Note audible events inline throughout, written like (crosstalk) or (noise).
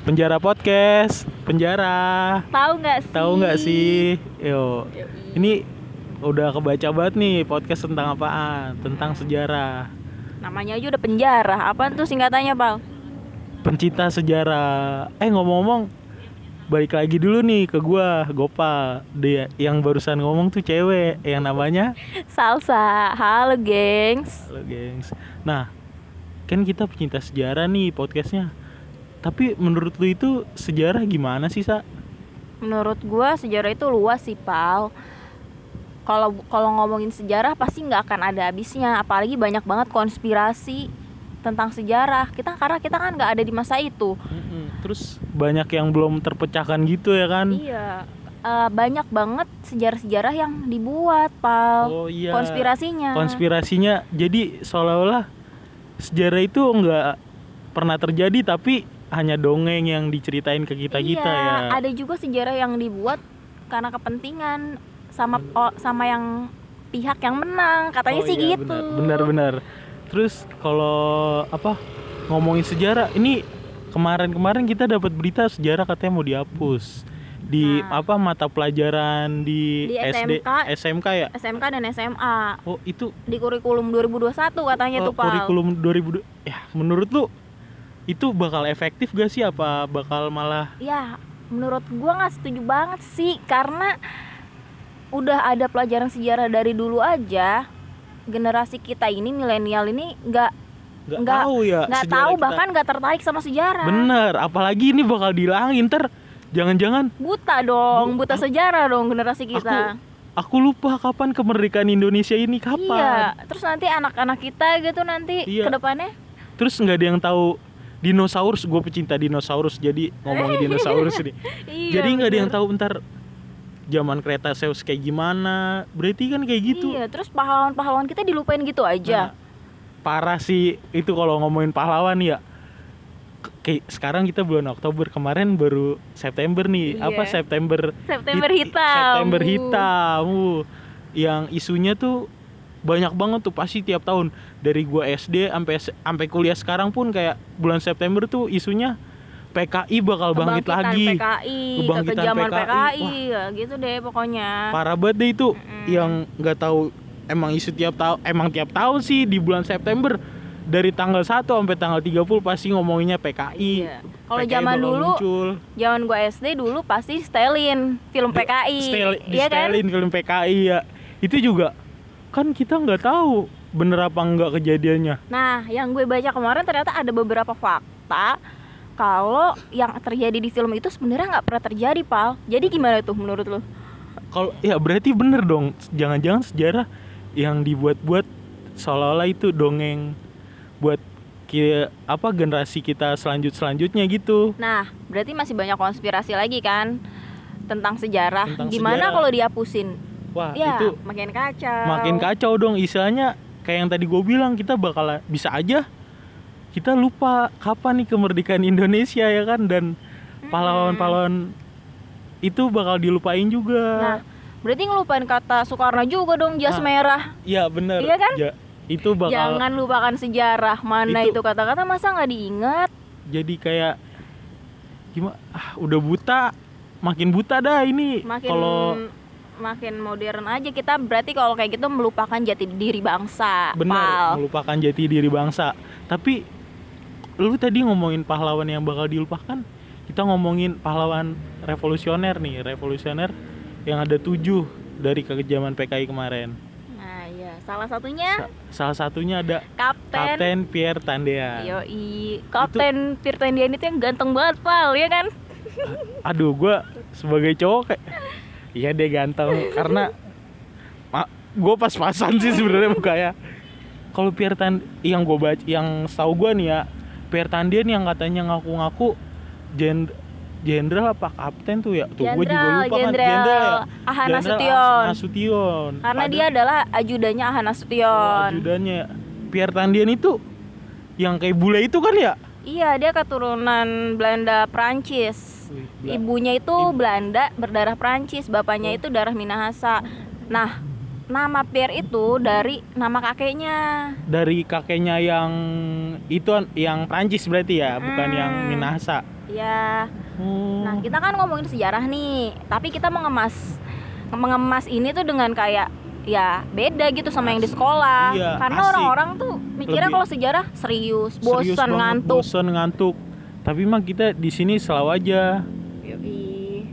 Penjara Podcast, penjara. Tahu nggak sih? Tahu nggak sih? Yo. Ini udah kebaca banget nih podcast tentang apaan? Tentang sejarah. Namanya aja udah penjara. Apaan tuh singkatannya, Pal? Pencinta sejarah. Eh ngomong-ngomong, balik lagi dulu nih ke gua, Gopal. Dia yang barusan ngomong tuh cewek yang namanya Salsa. Halo, gengs. Halo, gengs. Nah, kan kita pencinta sejarah nih podcastnya. Tapi menurut lu itu sejarah gimana sih, Sa? Menurut gua sejarah itu luas sih, Pal. Kalau kalau ngomongin sejarah pasti nggak akan ada habisnya, apalagi banyak banget konspirasi tentang sejarah. Kita karena kita kan nggak ada di masa itu. Terus banyak yang belum terpecahkan gitu ya kan? Iya. Eh, banyak banget sejarah-sejarah yang dibuat, Pal. Oh iya. Konspirasinya. Konspirasinya. Jadi seolah-olah sejarah itu nggak pernah terjadi tapi hanya dongeng yang diceritain ke kita kita iya, ya. ada juga sejarah yang dibuat karena kepentingan sama o- sama yang pihak yang menang katanya Oh sih iya, gitu Benar, benar. Terus kalau apa ngomongin sejarah ini kemarin-kemarin kita dapat berita sejarah katanya mau dihapus di Nah. apa mata pelajaran di, Di SD SMK. SMK ya. SMK dan SMA Oh itu di kurikulum 2021 katanya oh, tuh Pal kurikulum 2000 ya menurut lu itu bakal efektif gak sih? Apa bakal malah ya menurut gua nggak setuju banget sih karena udah ada pelajaran sejarah dari dulu aja generasi kita ini milenial ini nggak nggak tahu ya nggak tahu kita. bahkan nggak tertarik sama sejarah. Bener apalagi ini bakal dihilangin ter jangan-jangan buta dong Bu- buta aku- sejarah dong generasi kita. aku lupa kapan kemerdekaan Indonesia ini Iya, kapan terus nanti anak-anak kita gitu nanti Iya. ke depannya? Terus nggak ada yang tahu dinosaurus gue pecinta dinosaurus jadi ngomongin (laughs) dinosaurus nih iya, jadi nggak ada yang tahu ntar zaman kereta Zeus kayak gimana berarti kan kayak gitu Iya, terus pahlawan-pahlawan kita dilupain gitu aja. Nah, parah sih itu kalau ngomongin pahlawan ya kayak sekarang kita bulan Oktober kemarin baru September nih Iya. apa September September hit- hitam. September hitam uh. yang isunya tuh banyak banget tuh pasti tiap tahun dari gua SD sampai sampai kuliah sekarang pun kayak bulan September tuh isunya PKI bakal bangkit lagi PKI, Kebangkitan PKI. PKI, ya gitu deh pokoknya. parah banget deh itu Mm-mm. yang nggak tahu emang isu tiap tahun emang tiap tahun sih di bulan September dari tanggal 1 sampai tanggal 30 pasti ngomonginnya PKI. Iya. Kalau zaman dulu, muncul. zaman gua SD dulu pasti Stalin, film PKI. Stel- Iya kan? setelin film PKI ya. Itu juga kan kita nggak tahu bener apa enggak kejadiannya. Nah, yang gue baca kemarin ternyata ada beberapa fakta kalau yang terjadi di film itu sebenarnya nggak pernah terjadi, Pal. Jadi gimana tuh menurut lu? Kalau ya berarti bener dong. Jangan-jangan sejarah yang dibuat-buat seolah-olah itu dongeng buat ki- apa generasi kita selanjut selanjutnya gitu. Nah, berarti masih banyak konspirasi lagi kan tentang sejarah. Tentang Gimana kalau dihapusin? Wah ya, itu makin kacau. makin kacau dong istilahnya kayak yang tadi gue bilang kita bakal bisa aja kita lupa kapan nih kemerdekaan Indonesia ya kan dan pahlawan-pahlawan itu bakal dilupain Nah, juga. berarti ngelupain kata Soekarno juga dong jas Nah, merah. Iya bener. Iya kan? Ja- itu bakal Jangan lupakan sejarah. Mana Itu- itu kata-kata masa nggak diingat? jadi kayak gimana? Ah, udah buta, makin buta dah ini. Makin Kalau makin modern aja kita berarti kalau kayak gitu melupakan jati diri bangsa. Pal. benar melupakan jati diri bangsa. Tapi lu tadi ngomongin pahlawan yang bakal dilupakan. Kita ngomongin pahlawan revolusioner nih, revolusioner yang ada tujuh dari kekejaman PKI kemarin. Nah, iya. Salah satunya Sa- salah satunya ada Kapten Kapten Pierre Tandean. Yoi, Kapten Tirtandian itu yang ganteng banget, Pal, ya kan? Aduh, gua sebagai cowok kayak (laughs) iya dia ganteng karena ma- gue pas-pasan sih sebenarnya mukanya. Kalau Pierre Tan yang gue baca yang tahu gua nih ya, Pierre Tandian yang katanya ngaku-ngaku jen- jenderal apa kapten tuh ya? Tuh gue juga Jenderal, lupa kan Jenderal jenderal ya. Aha Jenderal Nasution. Karena Padahal- dia adalah ajudannya Aha Oh, Nasution. ajudannya Pierre Tandian itu yang kayak bule itu kan ya? Iya, dia keturunan Belanda Prancis. Bela- Ibunya itu Ibu. Belanda berdarah Prancis, bapaknya Oh. itu darah Minahasa. Nah, nama Pierre itu dari nama kakeknya. dari kakeknya yang itu yang Prancis berarti ya, bukan Hmm. yang Minahasa. ya Oh. nah kita kan ngomongin sejarah nih tapi kita mengemas mengemas ini tuh dengan kayak ya beda gitu sama yang di sekolah Iya, karena asik. orang-orang tuh mikirnya kalau sejarah serius Serius bosan banget, ngantuk bosan ngantuk tapi mah kita di sini selalu aja. Yoi.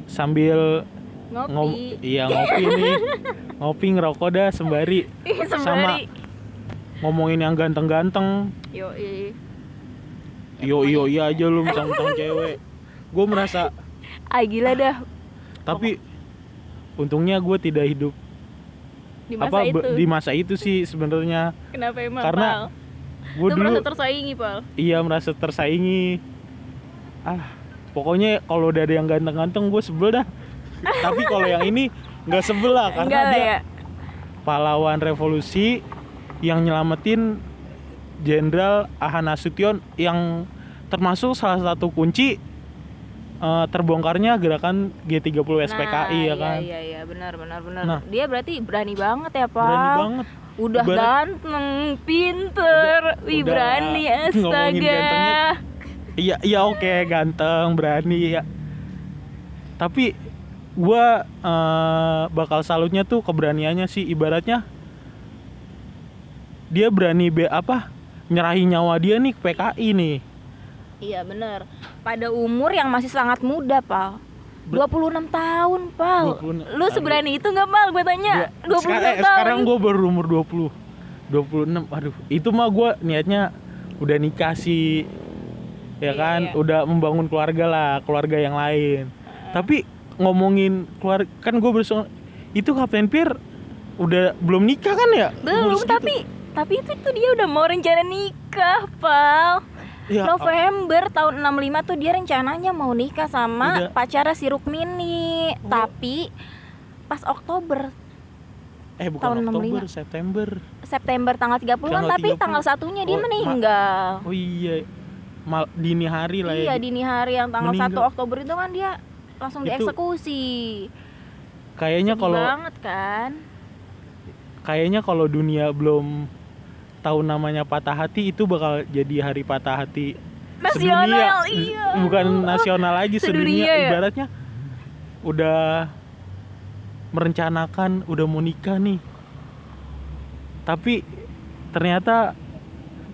sambil ngopi. ngom iya ngopi nih. (laughs) Ngopi ngerokok dah sembari. Sembari. Ngomongin yang ganteng-ganteng. Yoi. yo yo iya aja lu mentang-mentang cewek. Gue merasa ah gila dah. Tapi untungnya gue tidak hidup. Di masa apa itu. di masa itu sih sebenarnya. Kenapa emang karena gue lu dulu merasa tersaingi pal? Iya merasa tersaingi ah pokoknya kalau udah ada yang ganteng-ganteng gue sebel dah. Tapi kalau yang ini nggak sebel lah karena enggak dia ya. pahlawan revolusi yang nyelamatin Jenderal Ahan Nasution yang termasuk salah satu kunci eh, terbongkarnya gerakan G30 SPKI ya Nah, kan iya iya iya benar benar benar. Nah. dia berarti berani banget ya pak. Berani banget. Udah Ibarat- ganteng pinter. Udah- wih udah berani astaga. Iya iya oke ganteng berani ya. Tapi gua eh, bakal salutnya tuh keberaniannya sih. Ibaratnya dia berani be apa nyerahin nyawa dia nih ke PKI nih. Iya benar pada umur yang masih sangat muda pal. Ber- 26 tahun pal. 26 lu seberani itu nggak pal? Gue tanya. Gua- 26 sekarang, eh, tahun. sekarang gue baru umur 20 26 aduh itu mah gue niatnya udah nikah sih ya Iya, kan iya. udah membangun keluarga lah keluarga yang lain tapi ngomongin keluarga kan gue bersama itu Kapten Pir udah belum nikah kan ya belum Umur segitu. tapi tapi itu tuh dia udah mau rencana nikah pal ya, November tahun 65 tuh dia rencananya mau nikah sama Udah. pacara si Rukmini Oh. tapi pas Oktober eh bukan tahun Oktober 65. September September tanggal 30 kan tapi 30. tanggal satunya dia Oh, meninggal oh iya mal dini hari lah iya ya dini hari yang tanggal Meninggal. 1 Oktober itu kan dia langsung Itu dieksekusi kayaknya kalau banget kan kayaknya kalau dunia belum tahu namanya patah hati itu bakal jadi hari patah hati Nasional, sedunia. iya. bukan (laughs) nasional lagi Sedunia sedunia, ya? ibaratnya udah merencanakan udah mau nikah nih tapi ternyata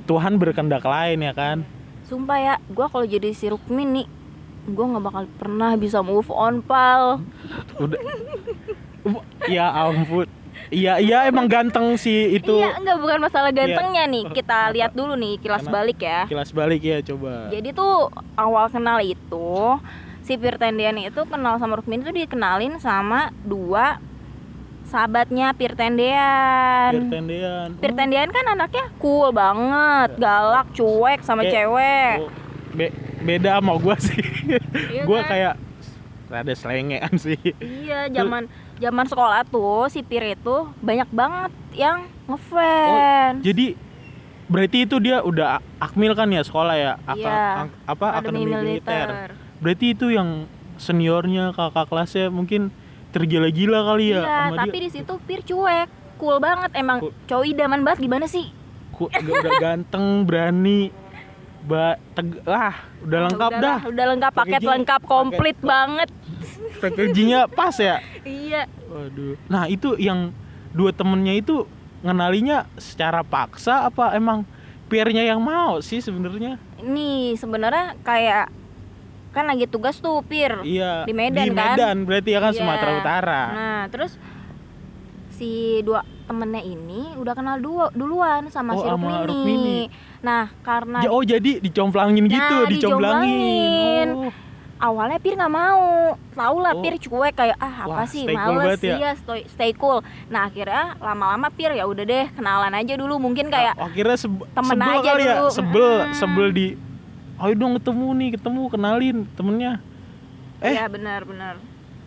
Tuhan berkehendak lain ya kan sumpah ya gua kalau jadi si Rukmini gue nggak bakal pernah bisa move on pal. Udah. Ya ampun. Iya iya emang ganteng sih itu. Iya enggak bukan masalah gantengnya nih. Kita lihat dulu nih kilas Karena- balik ya. kilas balik ya coba. Jadi tuh awal kenal itu si Pirtendian itu kenal sama Rukmini tuh dikenalin sama dua sahabatnya Pirtendian. Pirtendean Pirtendian kan anaknya cool banget, galak, cuek sama Kayak- cewek. Oh, be- beda sama gua sih Iya gua kan? kayak rada selengean sih Iya, zaman zaman sekolah tuh si Pir itu banyak banget yang Oh, ngefans. jadi berarti itu dia udah akmil kan ya sekolah ya Aka- Iya, ang- apa akademi, militer. berarti itu yang seniornya kakak kelasnya mungkin tergila-gila kali ya Iya, sama tapi di situ Pir cuek, cool banget emang Cool. cowok idaman banget gimana sih? Ku- udah ganteng berani ba teg ah udah lengkap Udah dah Udah lengkap, paket Packaging- lengkap, komplit paket- banget. packagingnya pas ya (laughs) Iya. waduh nah itu yang dua temennya itu ngenalinya secara paksa apa emang peernya yang mau sih sebenarnya Nih sebenarnya kayak kan lagi tugas tuh Pir. iya Di Medan, di kan? Medan berarti ya kan Iya. Sumatera Utara Nah terus si dua temennya ini udah kenal dua duluan sama Oh, si sama Rukmini. Nah karena Ja- oh jadi dicomplangin gitu Nah, dicomplangin. Oh, awalnya Pir nggak mau, tau lah Oh. Pir cuek kayak ah apa Wah, sih stay cool males banget ya. iya stay, stay cool. Nah akhirnya lama-lama Pir ya udah deh kenalan aja dulu mungkin kayak oh, akhirnya sebe- temen sebel aja kali ya dulu. sebel Mm. sebel di ayo dong ketemu nih ketemu kenalin temennya eh ya benar-benar.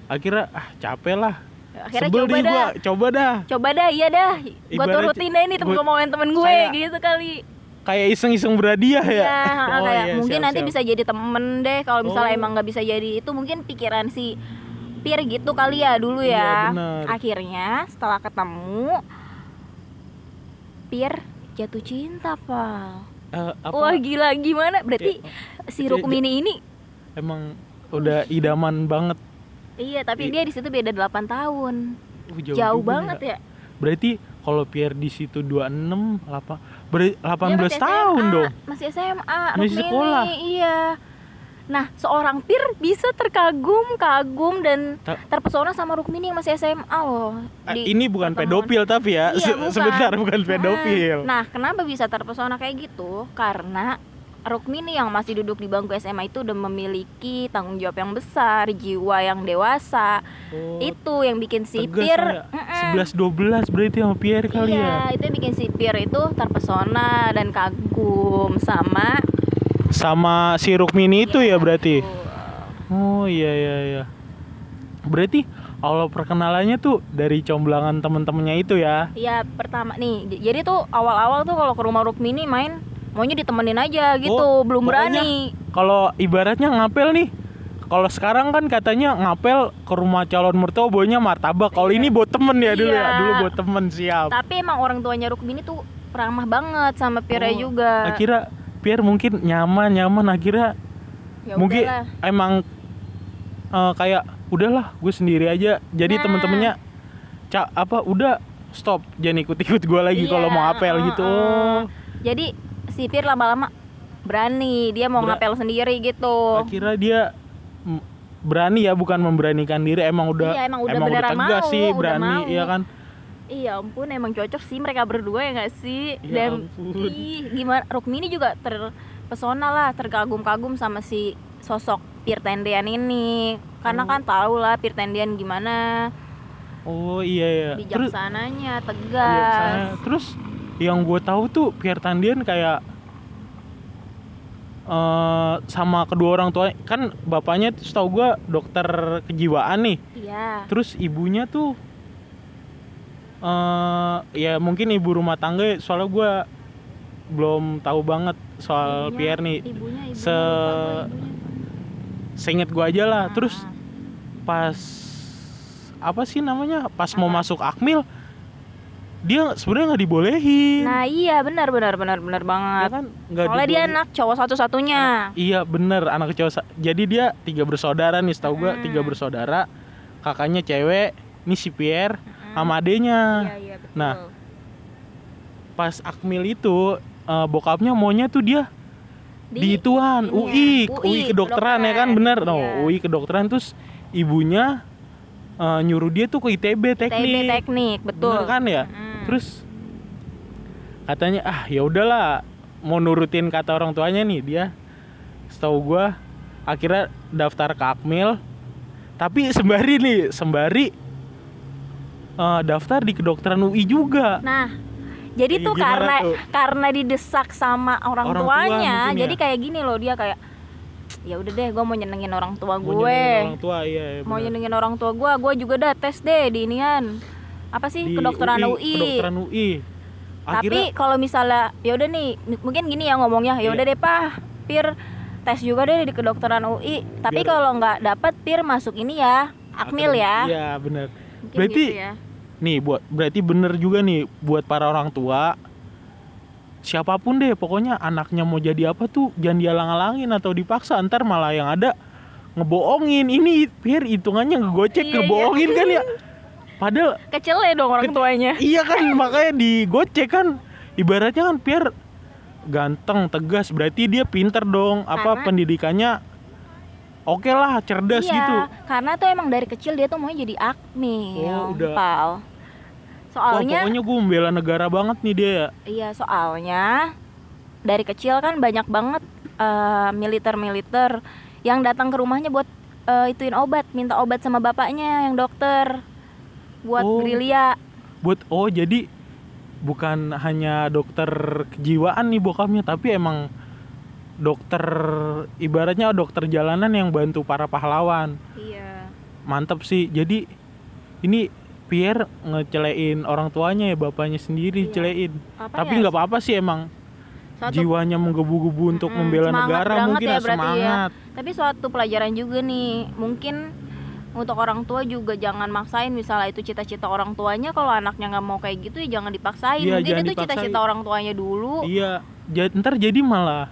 akhirnya ah capek lah Akhirnya sebel coba dah. gua coba dah Coba dah, iya dah. Gue turutin deh ini temen gua- ngomongin temen gue gitu kali. kayak iseng-iseng berhadiah ya Iya, (laughs) Oh, kayak iya, mungkin siap, nanti siap. bisa jadi temen deh. Kalau misalnya Oh. emang nggak bisa jadi itu mungkin pikiran si Pir gitu kali ya dulu ya. benar. Akhirnya setelah ketemu Pir jatuh cinta, Pal. Eh, apa Wah gila gimana? Berarti Ya, si Rukmini ini emang udah idaman banget Iya, tapi I- dia di situ beda 8 tahun. Uh, Jauh, juga banget ya. berarti kalau Pierre di situ 26 8 berarti 18 Dia masih tahun SMA, dong Masih SMA, Masih Rukmini, sekolah. Iya. Nah, seorang pir bisa terkagum, kagum dan terpesona sama Rukmini yang masih SMA loh. Eh, Di ini bukan pertemuan. pedofil tapi ya Iya, bukan. sebentar bukan pedofil Nah, kenapa bisa terpesona kayak gitu? Karena Rukmini yang masih duduk di bangku SMA itu udah memiliki tanggung jawab yang besar, jiwa yang dewasa. Oh, itu yang bikin si Pir ya. Mm-mm. 11 12 berarti sama Pierre kali iya, ya itu yang bikin si Pir itu terpesona dan kagum sama sama si Rukmini itu ya berarti oh iya iya iya berarti awal perkenalannya tuh dari comblangan temen-temennya itu ya Iya, pertama nih. Jadi tuh awal-awal tuh kalau ke rumah Rukmini main maunya ditemenin aja gitu, Oh, belum berani. kalau ibaratnya ngapel nih kalau sekarang kan katanya ngapel ke rumah calon mertua baunya martabak kalau Iya. ini buat temen ya dulu ya Iya. dulu buat temen siap Tapi emang orang tuanya Rukmini tuh ramah banget sama Pira Oh, juga. akhirnya Pierre mungkin nyaman nyaman akhirnya Ya mungkin udahlah. emang eh, kayak udahlah gue sendiri aja jadi Nah. temen-temennya cak apa udah stop jangan ikut-ikut gue lagi Iya, kalau mau apel gitu oh Jadi si lama-lama berani, dia mau Ber- ngapel sendiri gitu. akhirnya dia berani ya bukan memberanikan diri emang udah Iya, emang udah beneran tegas mau, sih udah berani mau. iya kan Iya ampun emang cocok sih mereka berdua ya gak sih? Ya Dan ampun. ih, gimana Rukmini juga terpesona lah terkagum-kagum sama si sosok Pir Tendean ini. Karena Oh. kan tau lah Pir Tendean gimana. Oh iya ya terus Bijaksananya, iya, tegas. saya- terus yang gue tahu tuh Pierre Tandian kayak eh sama kedua orang tua kan bapaknya tuh setahu gue dokter kejiwaan nih. Iya. Terus ibunya tuh eh ya mungkin ibu rumah tangga ya, soalnya gue belum tahu banget soal Ibunya- Pierre nih. Ibunya, ibunya, Se- seinget gue aja lah. Terus Ah, pas apa sih namanya? Pas mau Apa? masuk akmil dia sebenarnya nggak dibolehin. Nah iya benar benar benar benar ya banget kan nggak Soalnya dia anak cowok satu-satunya. Iya bener anak cowok sa- jadi dia tiga bersaudara nih setahu gue Hmm. tiga bersaudara. Kakaknya cewek nih si Pierre. Sama adenya Iya iya betul. Nah, pas akmil itu eh, bokapnya maunya tuh dia di, ituan ini UI ya, UI kedokteran ya kan? Bener. No Iya. UI kedokteran terus ibunya eh, nyuruh dia tuh ke ITB TB teknik. teknik betul. Bener kan ya? Mm. terus katanya ah ya udahlah mau nurutin kata orang tuanya nih dia. Setahu gua akhirnya daftar ke Akmil. Tapi sembari nih sembari eh, daftar di kedokteran UI juga Nah, jadi Iya, tuh gimana karena tuh? karena didesak sama orang, Orang tua tuanya, mungkin jadi ya? kayak gini loh dia kayak ya udah deh, gue mau nyenengin orang tua Mau gue, nyenengin orang tua iya, iya mau nyenengin orang tua gue, gue juga dah tes deh di inian apa sih Di kedokteran UI. kedokteran UI Tapi akhirnya kalau misalnya ya udah nih, mungkin gini ya ngomongnya, ya Iya. udah deh pah, pir tes juga deh di kedokteran UI. Tapi kalau nggak dapet pir masuk ini ya, akmil ya. iya benar Berarti- gitu ya. Nih buat berarti bener juga nih buat para orang tua siapa pun deh pokoknya anaknya mau jadi apa tuh jangan dialang-alangin atau dipaksa ntar malah yang ada ngebohongin ini biar hitungannya ngegocek Iya, iya. ngebohongin kan ya padahal Kecil ya dong orang tuanya. (laughs) iya kan makanya digocek kan ibaratnya kan biar ganteng tegas berarti dia pinter dong apa Karena- pendidikannya oke lah cerdas iya, gitu karena tuh emang dari kecil dia tuh mau jadi akmil, Oh, udah. Pal. Wah Soalnya, pokoknya gue membela negara banget nih dia ya iya soalnya dari kecil kan banyak banget eh, militer-militer yang datang ke rumahnya buat eh, ituin obat, minta obat sama bapaknya yang dokter buat Oh. gerilya. buat oh jadi bukan hanya dokter kejiwaan nih bokapnya tapi emang dokter ibaratnya dokter jalanan yang bantu para pahlawan. Iya. mantep sih. Jadi ini Pierre ngecelein orang tuanya ya bapaknya sendiri Iya. celein. Apa tapi ya, nggak apa-apa sih emang. Suatu- jiwanya menggebu-gebu untuk Mm-mm, membela semangat negara mungkin ya ya berarti ya. semangat. Tapi suatu pelajaran juga nih, mungkin untuk orang tua juga jangan maksain misalnya itu cita-cita orang tuanya kalau anaknya nggak mau kayak gitu ya jangan dipaksain. Iya, mungkin jangan itu cita-cita orang tuanya dulu. Iya ntar jadi malah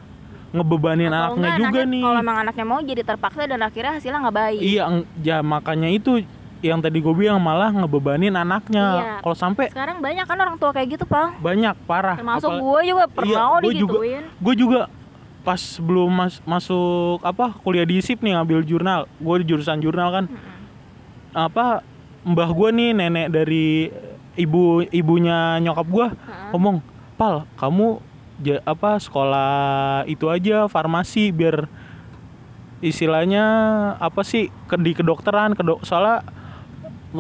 ngebebanin Atau anaknya enggak, juga anaknya- nih Kalau emang anaknya mau jadi terpaksa dan akhirnya hasilnya nggak baik. iya ya makanya itu yang tadi gue bilang malah ngebebanin anaknya Iya. kalau sampai Sekarang banyak kan orang tua kayak gitu, Pak. banyak parah Termasuk gue juga pernah Iya, gua juga. gue juga pas belum mas- masuk apa kuliah di ISIP nih ngambil jurnal gue di jurusan jurnal kan apa mbah gue nih nenek dari ibu ibunya nyokap gue Heeh. ngomong pal kamu ja- apa sekolah itu aja farmasi biar istilahnya apa sih ke di kedokteran kedok soalnya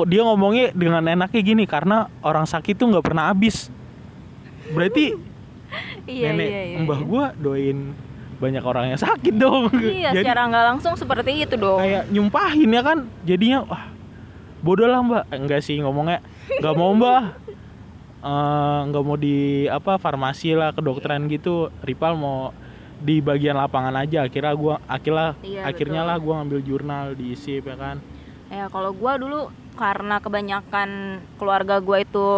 dia ngomongnya dengan enaknya gini karena orang sakit tuh nggak pernah habis berarti (laughs) Iya, nenek iya, iya. mbah gua doain banyak orang yang sakit dong Iya, (laughs) jadi secara nggak langsung seperti itu dong. kayak nyumpahin ya kan jadinya wah bodoh lah mbak enggak sih ngomongnya nggak mau mbak (laughs) Eh, nggak mau di apa farmasi lah kedokteran gitu Ripal mau di bagian lapangan aja akhirnya gua akhirnya Iya, akhirnya betul. lah gua ngambil jurnal di ISIP ya kan Ya kalau gua dulu karena kebanyakan keluarga gua itu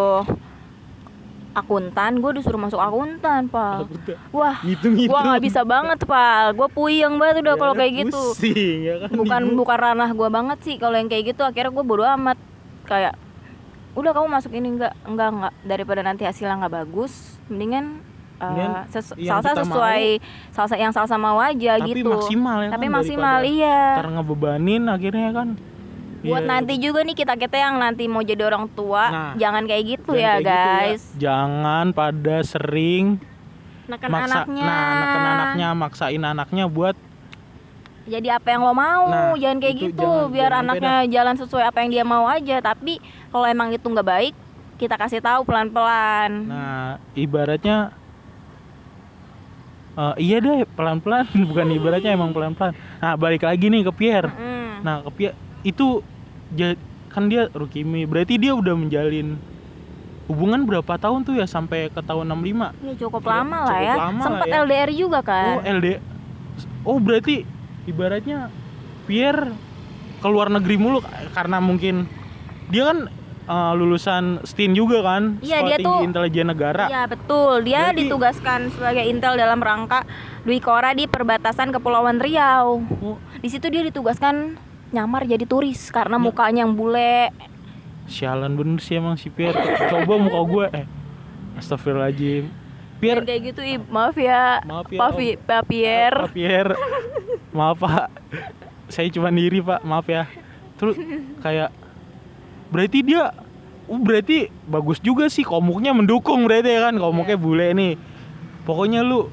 akuntan, gua disuruh masuk akuntan, Pak. Wah, ngitung ngitung gua nggak bisa banget, Pak. Gua puyeng banget udah kalau kayak gitu. pusing, ya kan Bukan bingung. bukan ranah gua banget sih kalau yang kayak gitu. Akhirnya gua bodo amat. Kayak udah kamu masuk ini enggak enggak enggak daripada nanti hasilnya nggak bagus, mendingan uh, yang salsa sesuai salsa yang salsa mau aja tapi gitu. maksimal ya Tapi kan, maksimal iya. ntar ngebebanin akhirnya kan Buat Iya. nanti juga nih kita kita yang nanti mau jadi orang tua, Nah, jangan kayak gitu Jangan ya kayak gitu guys. jangan pada sering Neken maksa anaknya. nah neken anaknya maksain anaknya buat Jadi apa yang lo mau, Nah, jangan kayak itu gitu. jangan- biar jangan anaknya jalan sesuai apa yang dia mau aja. Tapi kalau emang itu nggak baik, kita kasih tahu pelan-pelan. Nah, ibaratnya eh, iya deh pelan-pelan, (laughs) bukan ibaratnya emang pelan-pelan. Nah, balik lagi nih ke Pierre. Mm. Nah, ke Pierre itu kan dia rukimi, berarti dia udah menjalin hubungan berapa tahun tuh ya sampai ke tahun 65? Ya cukup Cukup- lama lah cukup ya. lama Sempet lah ya. LDR juga kan. Oh, LD. Oh, berarti ibaratnya Pierre ke luar negeri mulu karena mungkin dia kan eh, lulusan STIN juga kan? Iya, Sekolah dia Tinggi tuh- Intelijen Negara. Iya betul, dia Berarti- ditugaskan sebagai intel dalam rangka Dwi Kora di perbatasan Kepulauan Riau. Oh, Di situ dia ditugaskan nyamar jadi turis karena Ya. mukanya yang bule. sialan bener sih emang si Pierre. Coba muka gue eh. Astagfirullahaladzim. Pierre, Dan kayak gitu, Ib. maaf ya, Maaf ya, Pak, Pierre. Pak Pierre. Maaf Pak. Saya cuma diri Pak, maaf ya. Terus kayak berarti dia uh, berarti bagus juga sih komuknya mendukung berarti ya kan komuknya Iya. bule nih. Pokoknya lu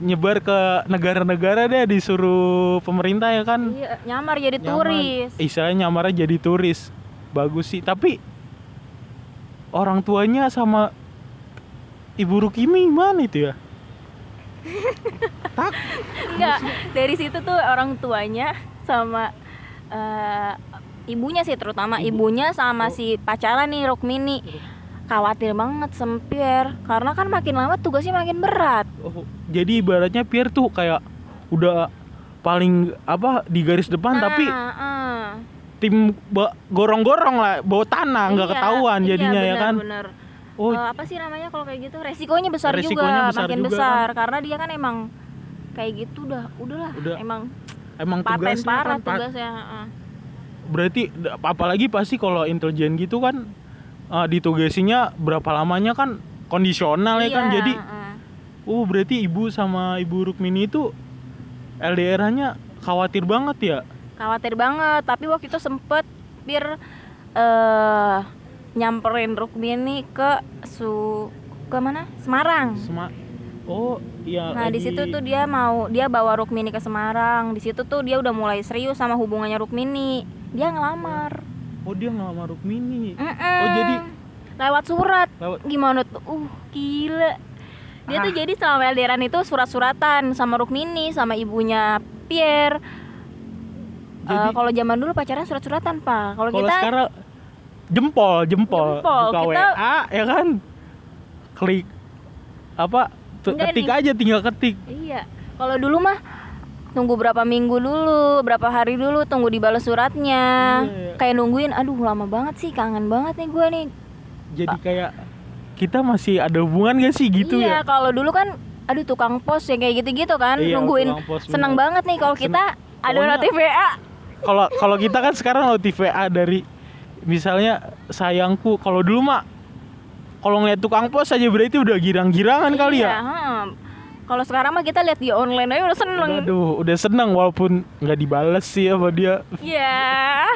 nyebar ke negara-negara deh disuruh pemerintah ya kan. Iya, nyamar jadi Nyaman. turis. Istilahnya nyamarnya jadi turis. Bagus sih, tapi orang tuanya sama Ibu Rukimi gimana itu ya? (laughs) tak Enggak, dari situ tuh orang tuanya sama eh, ibunya sih terutama Ibu. ibunya sama Oh. si pacaran nih Rukmini. Khawatir banget sama Pierre karena kan makin lama tugasnya makin berat. Oh, jadi ibaratnya Pierre tuh kayak udah paling apa di garis depan Nah, tapi eh. tim gorong-gorong lah bawa tanah nggak Iya, ketahuan iya, jadinya ya benar, kan. benar. Oh, Eh, apa sih namanya kalau kayak gitu? Resikonya besar Resikonya juga, besar makin juga besar karena dia kan emang kayak gitu udah udahlah Udah, emang emang paten tugasnya parah kan tugasnya. heeh. Berarti apalagi pasti kalau intelijen gitu kan uh, ditugasinya berapa lamanya kan kondisional ya kan Iya, jadi heeh. oh berarti ibu sama ibu Rukmini itu LDR-nya khawatir banget ya? Khawatir banget tapi waktu itu sempet bir eh nyamperin Rukmini ke su ke mana? Semarang. Sema oh iya nah di situ tuh dia mau dia bawa Rukmini ke Semarang. Di situ tuh dia udah mulai serius sama hubungannya Rukmini dia ngelamar. Oh dia ngelamar Rukmini. Mm-mm. Oh, jadi lewat surat. Lewat. Gimana tuh? Uh gila. Dia tuh Ah. jadi selama LDRan itu surat-suratan sama Rukmini sama ibunya Pierre. Eh, jadi kalau zaman dulu pacaran surat-suratan pak. Kalau kita sekarang jempol jempol, Jempol, buka kita- WA ya kan? Klik. Apa? Ketik nih. aja tinggal ketik. Iya. Kalau dulu mah tunggu berapa minggu dulu, berapa hari dulu tunggu dibalas suratnya. Iya, iya. Kayak nungguin, aduh lama banget sih, kangen banget nih gue nih. jadi kayak kita masih ada hubungan gak sih gitu iya, ya kalau dulu kan aduh tukang pos yang kayak gitu-gitu kan Iya, nungguin tukang pos, seneng bener. banget nih kalau kita ada notif WA kalau kalau kita kan sekarang notif WA dari misalnya sayangku kalau dulu mah kalau ngeliat tukang pos aja berarti udah girang-girangan kali Iya, ya hmm. Kalau sekarang mah kita lihat di online aja udah seneng Aduh, udah seneng walaupun nggak dibales sih sama dia. Iya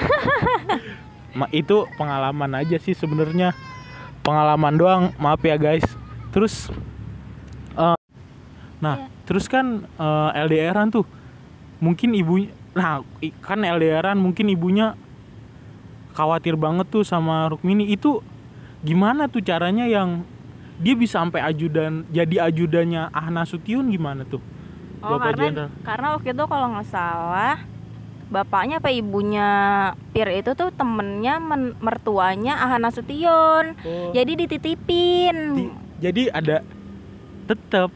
(laughs) Ma, itu pengalaman aja sih sebenarnya. Pengalaman doang, maaf ya guys. Terus eh, nah, Iya. terus kan eh, LDRan tuh. Mungkin ibunya nah, kan LDRan mungkin ibunya khawatir banget tuh sama Rukmini itu gimana tuh caranya yang dia bisa sampai ajudan jadi ajudannya Ahna Sution gimana tuh? Oh Bapak karena Jenderal. karena waktu itu kalau nggak salah bapaknya apa ibunya Pir itu tuh temennya men- mertuanya Ahana Sution Oh. jadi dititipin Di- jadi ada tetap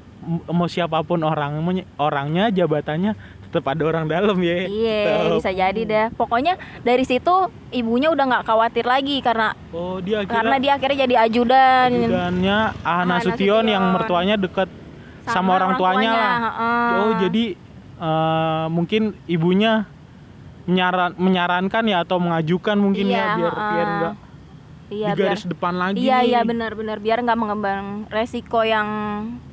mau siapa pun orang orangnya jabatannya tetap ada orang dalam ya. Iya bisa jadi deh. Pokoknya dari situ ibunya udah nggak khawatir lagi karena oh dia akhirnya karena dia akhirnya jadi ajudan. Ajudannya Ahana Ahana Sution yang Sution. mertuanya dekat sama, orang tuanya, lah heeh. oh jadi eh, mungkin ibunya menyaran menyarankan ya atau mengajukan mungkin Iya, ya biar heeh. biar enggak iya di biar garis depan lagi iya iya benar-benar biar nggak mengembang resiko yang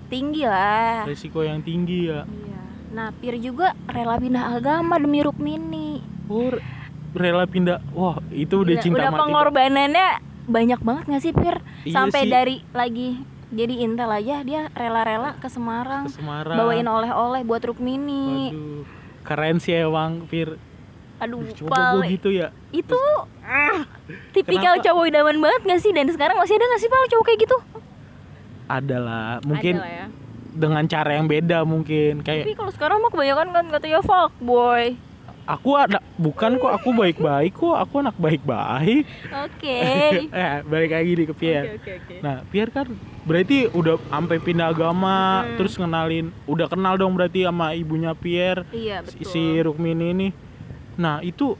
tinggi lah. Resiko yang tinggi ya. Iya. Nah, Pir juga rela pindah agama demi Rukmini. oh re- rela pindah wah itu udah Gila, cinta udah mati pengorbanannya banyak banget gak sih Pir? Iya Sampai sih. dari lagi jadi intel aja dia rela-rela ke Semarang, ke Semarang bawain oleh-oleh buat Rukmini. Waduh, keren sih emang Fir. Aduh, Coba Pal, gue gitu ya. itu tipikal Kenapa? cowok idaman banget gak sih? Dan sekarang masih ada gak sih Pal cowok kayak gitu? Ada lah, mungkin Ada lah ya. Dengan cara yang beda mungkin. Tapi Kayak kalau sekarang mah kebanyakan kan katanya fuck boy. aku ada bukan kok aku baik-baik kok, aku anak baik-baik. Oke. (laughs) eh, balik lagi di ke Pierre. Oke, oke, oke. Nah, Pierre kan berarti udah sampai pindah agama, Hmm. terus kenalin, udah kenal dong berarti sama ibunya Pierre, Iya, betul. si Rukmini ini. Nah, itu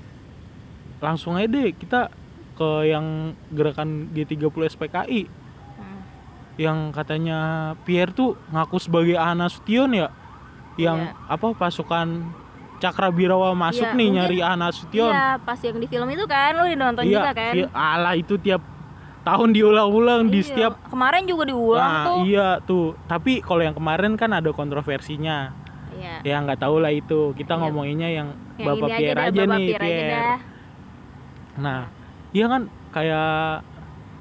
langsung aja deh kita ke yang gerakan G30 SPKI. Yang katanya Pierre tuh ngaku sebagai Ana Sution ya yang Iya. apa pasukan Cakra Birawa masuk Iya, nih mungkin- nyari Ana Sution Iya, pas yang di film itu kan lu nonton iya juga kan? vi- ala itu tiap tahun diulang-ulang di Iya, setiap kemarin juga diulang nah tuh. iya tuh tapi kalau yang kemarin kan ada kontroversinya Iya. ya nggak tahu lah itu kita Iya. ngomonginnya yang, Yang Bapak Pierre aja, Bapak nih Pierre aja dah. nah iya kan kayak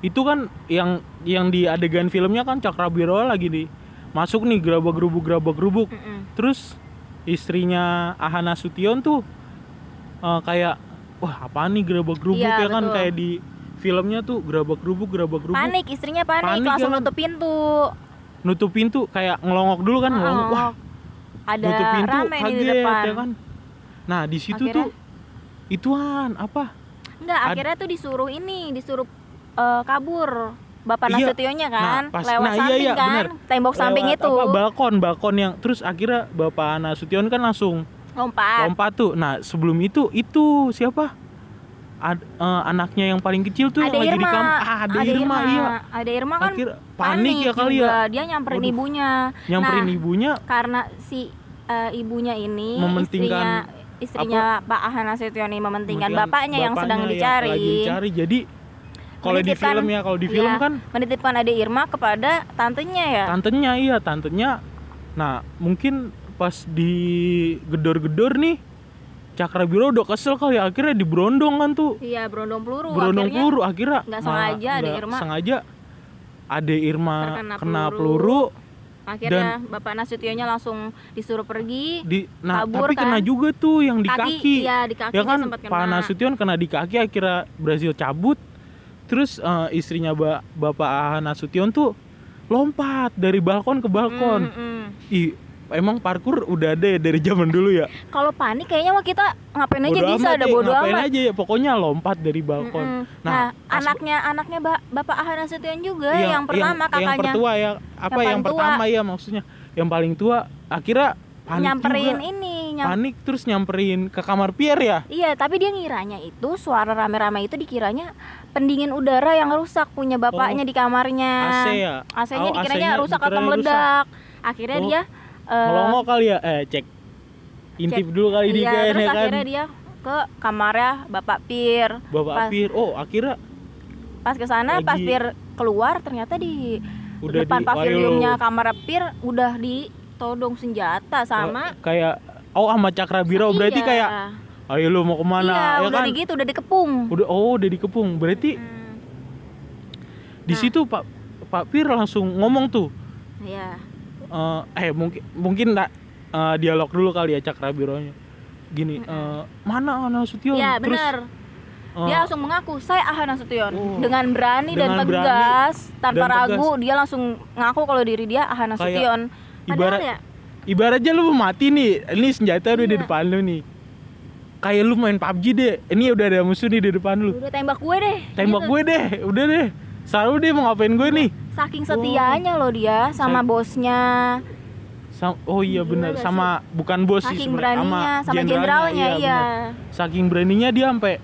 itu kan yang yang di adegan filmnya kan Cakra Birawa lagi di masuk nih gerabak gerubuk gerabak gerubuk Mm-mm. terus istrinya Ahana Sution tuh eh, kayak wah apa nih gerabak gerubuk Iya, ya kan betul. kayak di filmnya tuh gerabak gerubuk gerabak gerubuk Panik, istrinya panik, Panik langsung ya kan? nutup pintu. nutup pintu kayak ngelongok dulu kan ngelongok Oh, wah ada nutup pintu rame nih di kaget depan. ya kan nah di situ Akhirnya- tuh ituan apa Enggak, akhirnya tuh disuruh ini, disuruh eh, kabur. Bapak Iya. Nasutionnya kan, Nah, pas- lewat nah, iya, samping iya, kan, bener. tembok samping Lewat itu. apa balkon balkon yang terus akhirnya bapak Ana Sution kan langsung Lompat. lompat tuh nah sebelum itu itu siapa Ad- eh, anaknya yang paling kecil tuh Ada yang lagi di Irma. kamar ah, ada, Irma, iya Ada Irma kan akhir panik, ya kali juga. ya Dia nyamperin Waduh. ibunya. nyamperin Nah, ibunya karena si eh, ibunya ini Mementingkan istrinya istrinya Pak Ahana Nasution ini mementingkan kemudian bapaknya, yang sedang dicari. lagi dicari jadi kalau di film ya kalau di film iya, kan menitipkan adik Irma kepada tantenya ya. tantenya iya tantenya nah mungkin pas di gedor-gedor nih Cakra Biro udah kesel kali akhirnya diberondong kan tuh Iya, berondong peluru. berondong Akhirnya peluru akhirnya nggak nah, sengaja Ade nggak Irma. sengaja Ade Irma Terkena kena peluru. peluru, Akhirnya Bapak Nasutionnya langsung disuruh pergi. di nah Kabur, tapi kena kan? juga tuh yang di kaki, Iya, di kaki ya kan sempat kena. Pak Nasution kena di kaki akhirnya berhasil cabut terus eh, istrinya ba Bapak Aha Nasution tuh lompat dari balkon ke balkon Mm, mm. ih emang parkur udah ada ya dari zaman dulu ya Kalau panik kayaknya mah kita ngapain aja Bodo bisa ada deh, bodo ngapain amat. aja ya pokoknya lompat dari balkon Mm-mm. Nah, Nah, pas- anaknya anaknya ba- Bapak Ahana Nasution juga Iya, yang pertama yang kakaknya pertua ya apa Yang yang, paling tua. pertama ya maksudnya yang paling tua akhirnya panik nyamperin juga. ini, nyam- panik terus nyamperin ke kamar Pierre ya Iya, tapi dia ngiranya itu suara rame-rame itu dikiranya pendingin udara yang rusak punya bapaknya Oh, di kamarnya. AC ya AC-nya Oh, dikiranya AC-nya rusak atau meledak. akhirnya Oh, dia eh, Melongo kali ya? Eh, cek. Intip Cek. dulu kali di iya, kan terus ya kan. akhirnya dia ke kamarnya Bapak Pir. Bapak pas, Pir. Oh, akhirnya Pas ke sana pas Pir keluar ternyata di udah depan di paviliumnya Waduh. kamar Pir udah ditodong senjata sama kayak oh sama Cakra Birau berarti Iya. kayak ayo lu mau ke mana iya, ya udah kan? gitu, udah dikepung. Udah oh udah dikepung. Berarti Hmm, di Nah. situ Pak Pak Pir langsung ngomong tuh Iya. eh, eh mungkin mungkin tak eh, dialog dulu kali ya Cakra Bironya. Gini, eh, mana Nasution? Iya, Terus, benar. eh, dia langsung mengaku saya Ahana Nasution Oh. dengan berani dan Dengan berani tegas tanpa dan tegas. ragu dia langsung ngaku kalau diri dia Ahana Kayak Nasution. Ibarat- ya ibaratnya lu mau mati nih, ini senjata udah di Iya. depan lu nih. Kayak lu main PUBG deh, ini udah ada musuh nih di depan lu. udah tembak gue deh. Tembak gitu. gue deh, udah deh. Selalu deh mau ngapain gue nih? Saking setianya loh dia sama Sa- bosnya. Sam- oh iya benar, sama bukan bos sih Saking beraninya sama jenderalnya iya. benar. Saking beraninya dia sampai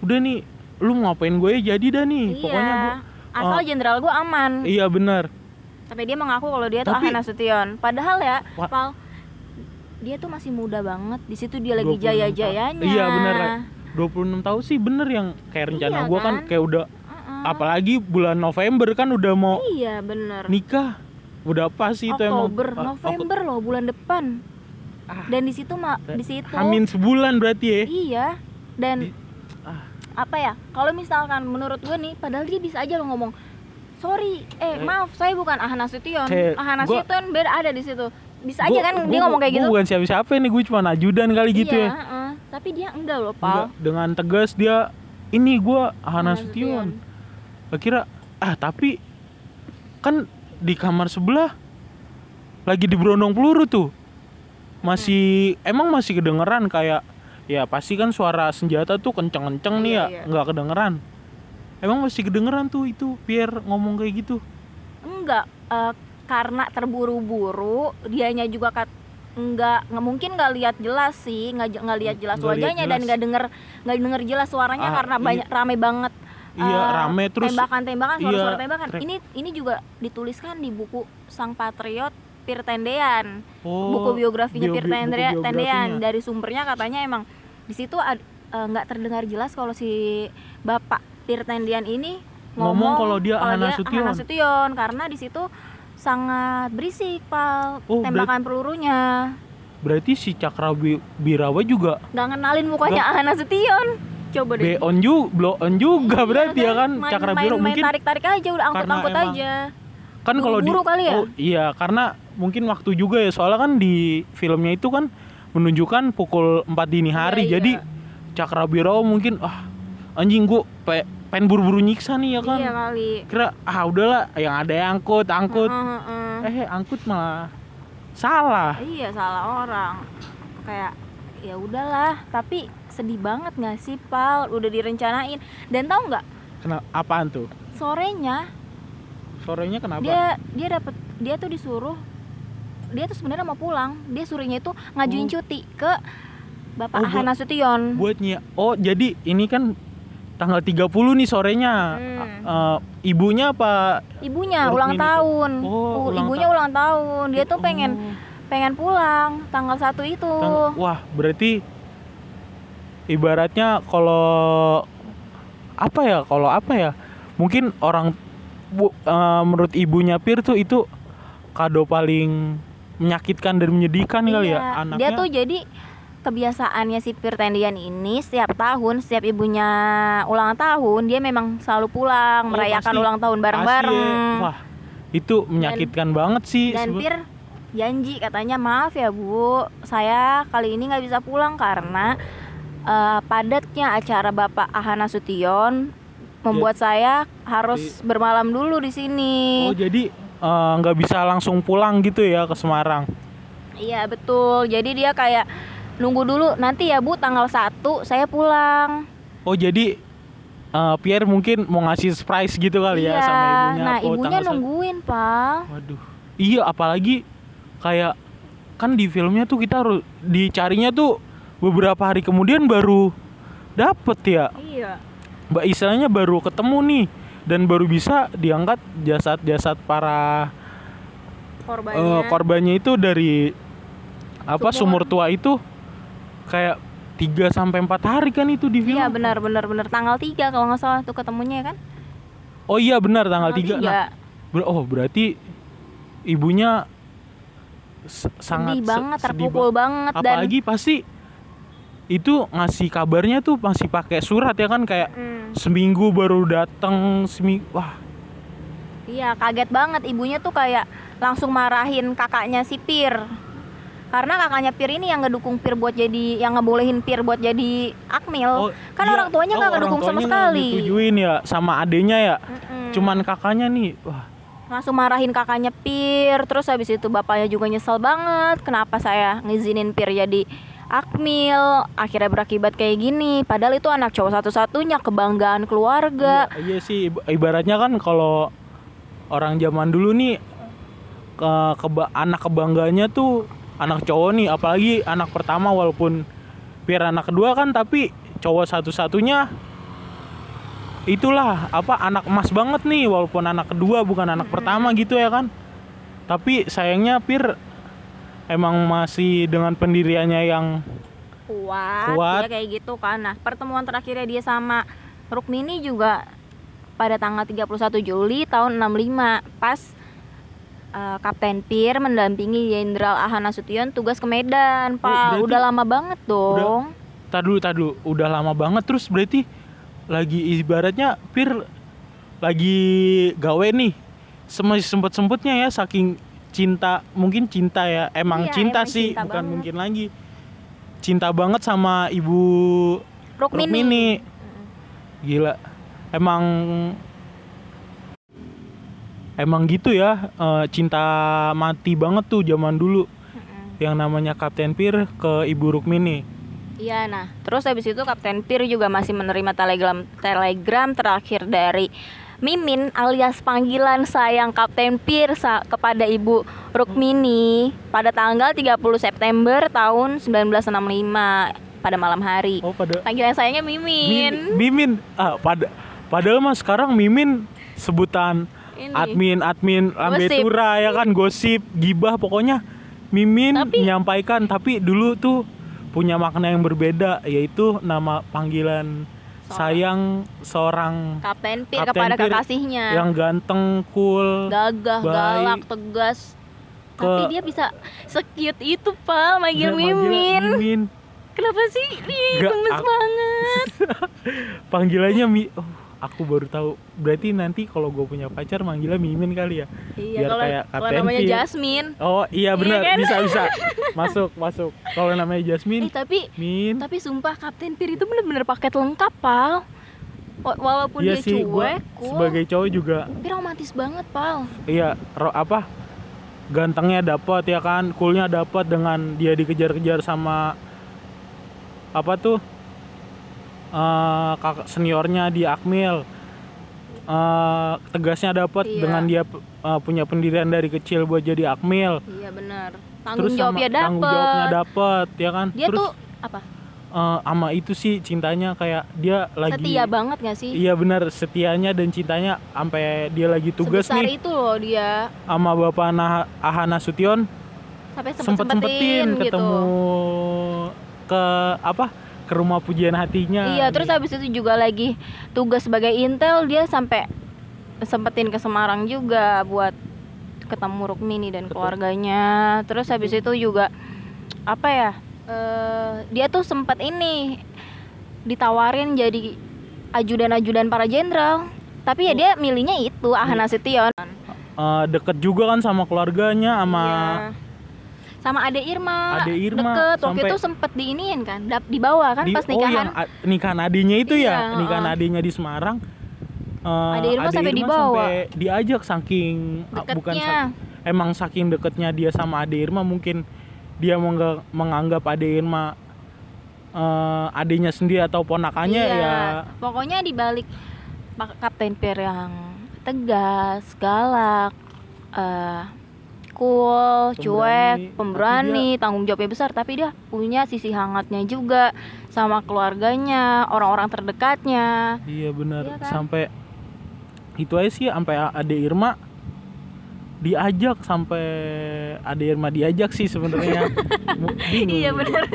udah nih, lu mau ngapain gue jadi dah nih. Iya. Pokoknya gua Asal oh. jenderal gue aman. iya benar. Tapi dia mengaku kalau dia tuh Tapi- Ahana Nasution. Padahal ya, Wah. Pal, dia tuh masih muda banget. Di situ dia lagi 26 tahun. jaya-jayanya. Iya benar. Ra. 26 tahun sih bener yang kayak rencana Iya gua kan kan? kayak udah apalagi bulan November kan udah mau Iya bener. nikah. Udah pas sih itu emang Oktober, November loh bulan depan. Ah. Dan di situ mah di situ Hamin sebulan berarti ya. iya. Dan Di- ah. apa ya? Kalau misalkan menurut gue nih, padahal dia bisa aja lo ngomong sorry, eh Eh. maaf saya bukan Ahana Nasution. Kayak Ahana gua- Nasution beda ada di situ. Bisa aja Gua- kan gua- dia ngomong kayak gua gitu. bukan siapa-siapa nih, gue cuma ajudan kali gitu iya, ya. heeh. Tapi dia enggak loh, Enggak, Pal. dengan tegas dia ini gua Hana Ahana Sution. Akhirnya ah tapi kan di kamar sebelah lagi diberondong peluru tuh. Masih emang masih kedengeran kayak ya pasti kan suara senjata tuh kenceng-kenceng nih Iya, ya, iya. nggak kedengeran. Emang masih kedengeran tuh itu Pierre ngomong kayak gitu. Enggak, eh, karena terburu-buru, dianya juga kat enggak nggak mungkin nggak lihat jelas sih nggak nggak lihat jelas Nggak lihat wajahnya dan jelas. nggak denger nggak denger jelas suaranya Ah, karena iya. banyak rame banget Iya, eh, rame terus tembakan-tembakan iya, suara-suara tembakan trek- ini ini juga dituliskan di buku Sang Patriot Pir Tendean oh, buku biografinya bio- Pir buku Tendea- biografinya. Tendean dari sumbernya katanya emang di situ eh, nggak terdengar jelas kalau si bapak Pir Tendean ini Ngomong ngomong, kalau dia Ahana Nasution. Ahana Nasution, karena di situ sangat berisik pal. Oh, tembakan pelurunya. Berarti si Cakra Bi- Birawa juga nggak ngenalin mukanya Ahana Nasution coba deh. Be on juga, blow on juga Iya berarti ya kan main, Cakra main, Birawa. main mungkin tarik-tarik aja udah angkut-angkut aja. kan kalau di kali ya? oh iya karena mungkin waktu juga ya soalnya kan di filmnya itu kan menunjukkan pukul 4 dini hari Iya, iya. jadi Cakra Birawa mungkin ah anjing gua pe, pengen buru-buru nyiksa nih ya kan iya kali kira ah udahlah yang ada yang angkut angkut Heeh, heeh. eh angkut malah salah Iya salah orang. Kayak ya udahlah, tapi sedih banget nggak sih Pal? Udah direncanain. Dan tahu nggak? kena apaan tuh Sorenya sorenya kenapa dia dia dapat dia tuh disuruh dia tuh sebenarnya mau pulang. Dia suruhnya itu ngajuin Oh. cuti ke Bapak Oh, buat- Ahana Nasution. buat nyi- oh jadi ini kan tanggal 30 nih sorenya Hmm. Eh, ibunya apa Ibunya ulang tahun. Oh, U- ulang ibunya ta- ulang tahun. Dia tuh pengen Oh. pengen pulang tanggal satu itu. Tang- wah berarti ibaratnya kalau apa ya kalau apa ya mungkin orang bu, eh, menurut ibunya Pir tuh itu kado paling menyakitkan dan menyedihkan kali ya Iya, anaknya Dia tuh jadi kebiasaannya si Pirtendian ini setiap tahun, setiap ibunya ulang tahun, dia memang selalu pulang Oh, merayakan pasti- ulang tahun bareng-bareng. ya. wah itu menyakitkan banget sih Dan sebe- Pir janji katanya maaf ya Bu, saya kali ini nggak bisa pulang karena eh, padatnya acara Bapak Ahana Sution membuat saya harus bermalam dulu di sini. oh jadi eh, nggak bisa langsung pulang gitu ya ke Semarang Iya betul. Jadi dia kayak nunggu dulu nanti ya Bu tanggal 1 saya pulang. oh jadi eh, Pierre mungkin mau ngasih surprise gitu kali ya sama ibunya Nah, oh, ibunya nungguin, Pak. Waduh. Iya, apalagi kayak kan di filmnya tuh kita harus dicarinya tuh beberapa hari kemudian baru dapet ya. Iya. Mbak istilahnya baru ketemu nih dan baru bisa diangkat jasad-jasad para korbannya eh, korbannya itu dari apa Sumur. sumur tua itu kayak 3 sampai 4 hari kan itu di film. iya benar benar benar tanggal 3 kalau nggak salah tuh ketemunya ya kan Oh iya benar tanggal 3. Nah, 3. ber- oh berarti ibunya sangat sedih se- banget sedih terpukul banget dan apalagi pasti itu ngasih kabarnya tuh masih pakai surat ya kan kayak Hmm, seminggu baru datang seminggu wah iya kaget banget ibunya tuh kayak langsung marahin kakaknya si Pir karena kakaknya Pir ini yang ngedukung Pir buat jadi yang ngebolehin Pir buat jadi akmil. Kan iya. orang tuanya nggak Oh, ngedukung sama sekali. ditujuin ya sama adenya ya. Mm-mm. cuman kakaknya nih wah. Langsung marahin kakaknya Pir terus habis itu bapaknya juga nyesel banget kenapa saya ngizinin Pir jadi akmil? Akhirnya berakibat kayak gini. Padahal itu anak cowok satu-satunya kebanggaan keluarga. Iya, iya sih. Ib- ibaratnya kan kalau orang zaman dulu nih ke keba- anak kebangganya tuh anak cowok nih apalagi anak pertama walaupun biar anak kedua kan tapi cowok satu-satunya itulah apa anak emas banget nih walaupun anak kedua bukan anak pertama gitu ya kan. Tapi sayangnya Pir emang masih dengan pendiriannya yang kuat, Kuat. ya kayak gitu kan. Nah pertemuan terakhirnya dia sama Rukmini juga pada tanggal 31 Juli tahun 65 pas eh, Kapten Pir mendampingi Jenderal Ahana Nasution tugas ke Medan. Pak Oh, udah lama banget dong. Tadu tadu. Udah lama banget. Terus berarti lagi ibaratnya Pir lagi gawe nih. Semai sempet sempetnya ya saking cinta mungkin cinta ya. Emang Iya, cinta emang sih cinta bukan banget. mungkin lagi. Cinta banget sama ibu Rukmini, Rukmini. Gila. Emang emang gitu ya eh, cinta mati banget tuh zaman dulu Mm-mm. yang namanya Kapten Pir ke ibu Rukmini Iya, nah terus habis itu Kapten Pir juga masih menerima telegram telegram terakhir dari Mimin alias panggilan sayang Kapten Pir sa- kepada Ibu Rukmini pada tanggal 30 September tahun 1965 pada malam hari. oh pada Panggilan sayangnya Min- Mimin. Mimin ah pada padahal mah sekarang Mimin sebutan Ini. admin admin Gosip. tura ya kan gosip gibah pokoknya Mimin Tapi- menyampaikan tapi dulu tuh punya makna yang berbeda yaitu nama panggilan sayang seorang Kapten Pir Kapten kepada Pir kekasihnya. yang ganteng cool gagah, baik. galak, tegas. Ke- Tapi dia bisa secute itu, Pak, manggil Dia manggil Mimin. Mimin. Kenapa sih? Ih, Nggak, gemes aku- banget. (laughs) panggilannya Mi oh, aku baru tahu berarti nanti kalau gue punya pacar manggilnya Mimin kali ya Iya, Biar kalau kayak kalau Kapten namanya. Jasmine. Oh iya benar kan? bisa bisa masuk masuk kalau namanya Jasmine Eh, tapi Min tapi sumpah Kapten Pir itu bener-bener paket lengkap, Pal. Wa- Walaupun iya dia sih cuek, cool, sebagai cowok juga tapi romantis banget, Pal. iya ro, apa gantengnya dapat ya kan coolnya dapat dengan dia dikejar-kejar sama apa tuh kakak seniornya di Akmil Eh, tegasnya dapat Iya. dengan dia eh, punya pendirian dari kecil buat jadi Akmil Iya bener. Tanggung terus jawabnya sama tanggung jawabnya dapat ya kan Dia terus tuh apa? eh, ama itu sih cintanya kayak dia lagi Setia banget gak sih? Iya benar setianya dan cintanya sampai dia lagi tugas Sebesar nih itu loh dia sama bapak nah Ahana Sution sampai sempet sempet sempetin sempetin ketemu gitu. ke apa ke rumah pujian hatinya. Iya, terus nih. habis itu juga lagi tugas sebagai intel dia sampai sempetin ke Semarang juga buat ketemu Rukmini dan Betul. keluarganya. Terus habis itu juga apa ya? eh, dia tuh sempet ini ditawarin jadi ajudan-ajudan para jenderal. Tapi ya Oh. dia milihnya itu Ahana Sution. Eh, deket juga kan sama keluarganya sama Iya. Sama Ade Irma. Ade Irma, Deket waktu sampai- itu sempet diiniin kan, dap- dibawa kan di- pas oh nikahan. yang a- nikahan adiknya itu Iya, ya nikahan heeh. adiknya di Semarang. Eh, Ade Irma sampai dibawa. sampai diajak saking bukan Deketnya. sak- emang saking deketnya dia sama Ade Irma mungkin dia menganggap Ade Irma eh, adiknya sendiri atau ponakannya Iya. ya Pokoknya di balik Pak- Kapten Pir yang tegas, galak, eh cool, Pemberani, cuek, pemberani, tanggung jawabnya besar, tapi dia punya sisi hangatnya juga sama keluarganya, orang-orang terdekatnya. iya benar Iya kan? sampai itu aja sih sampai Ade Irma diajak sampai ada Irma diajak sih sebenarnya (laughs) iya benar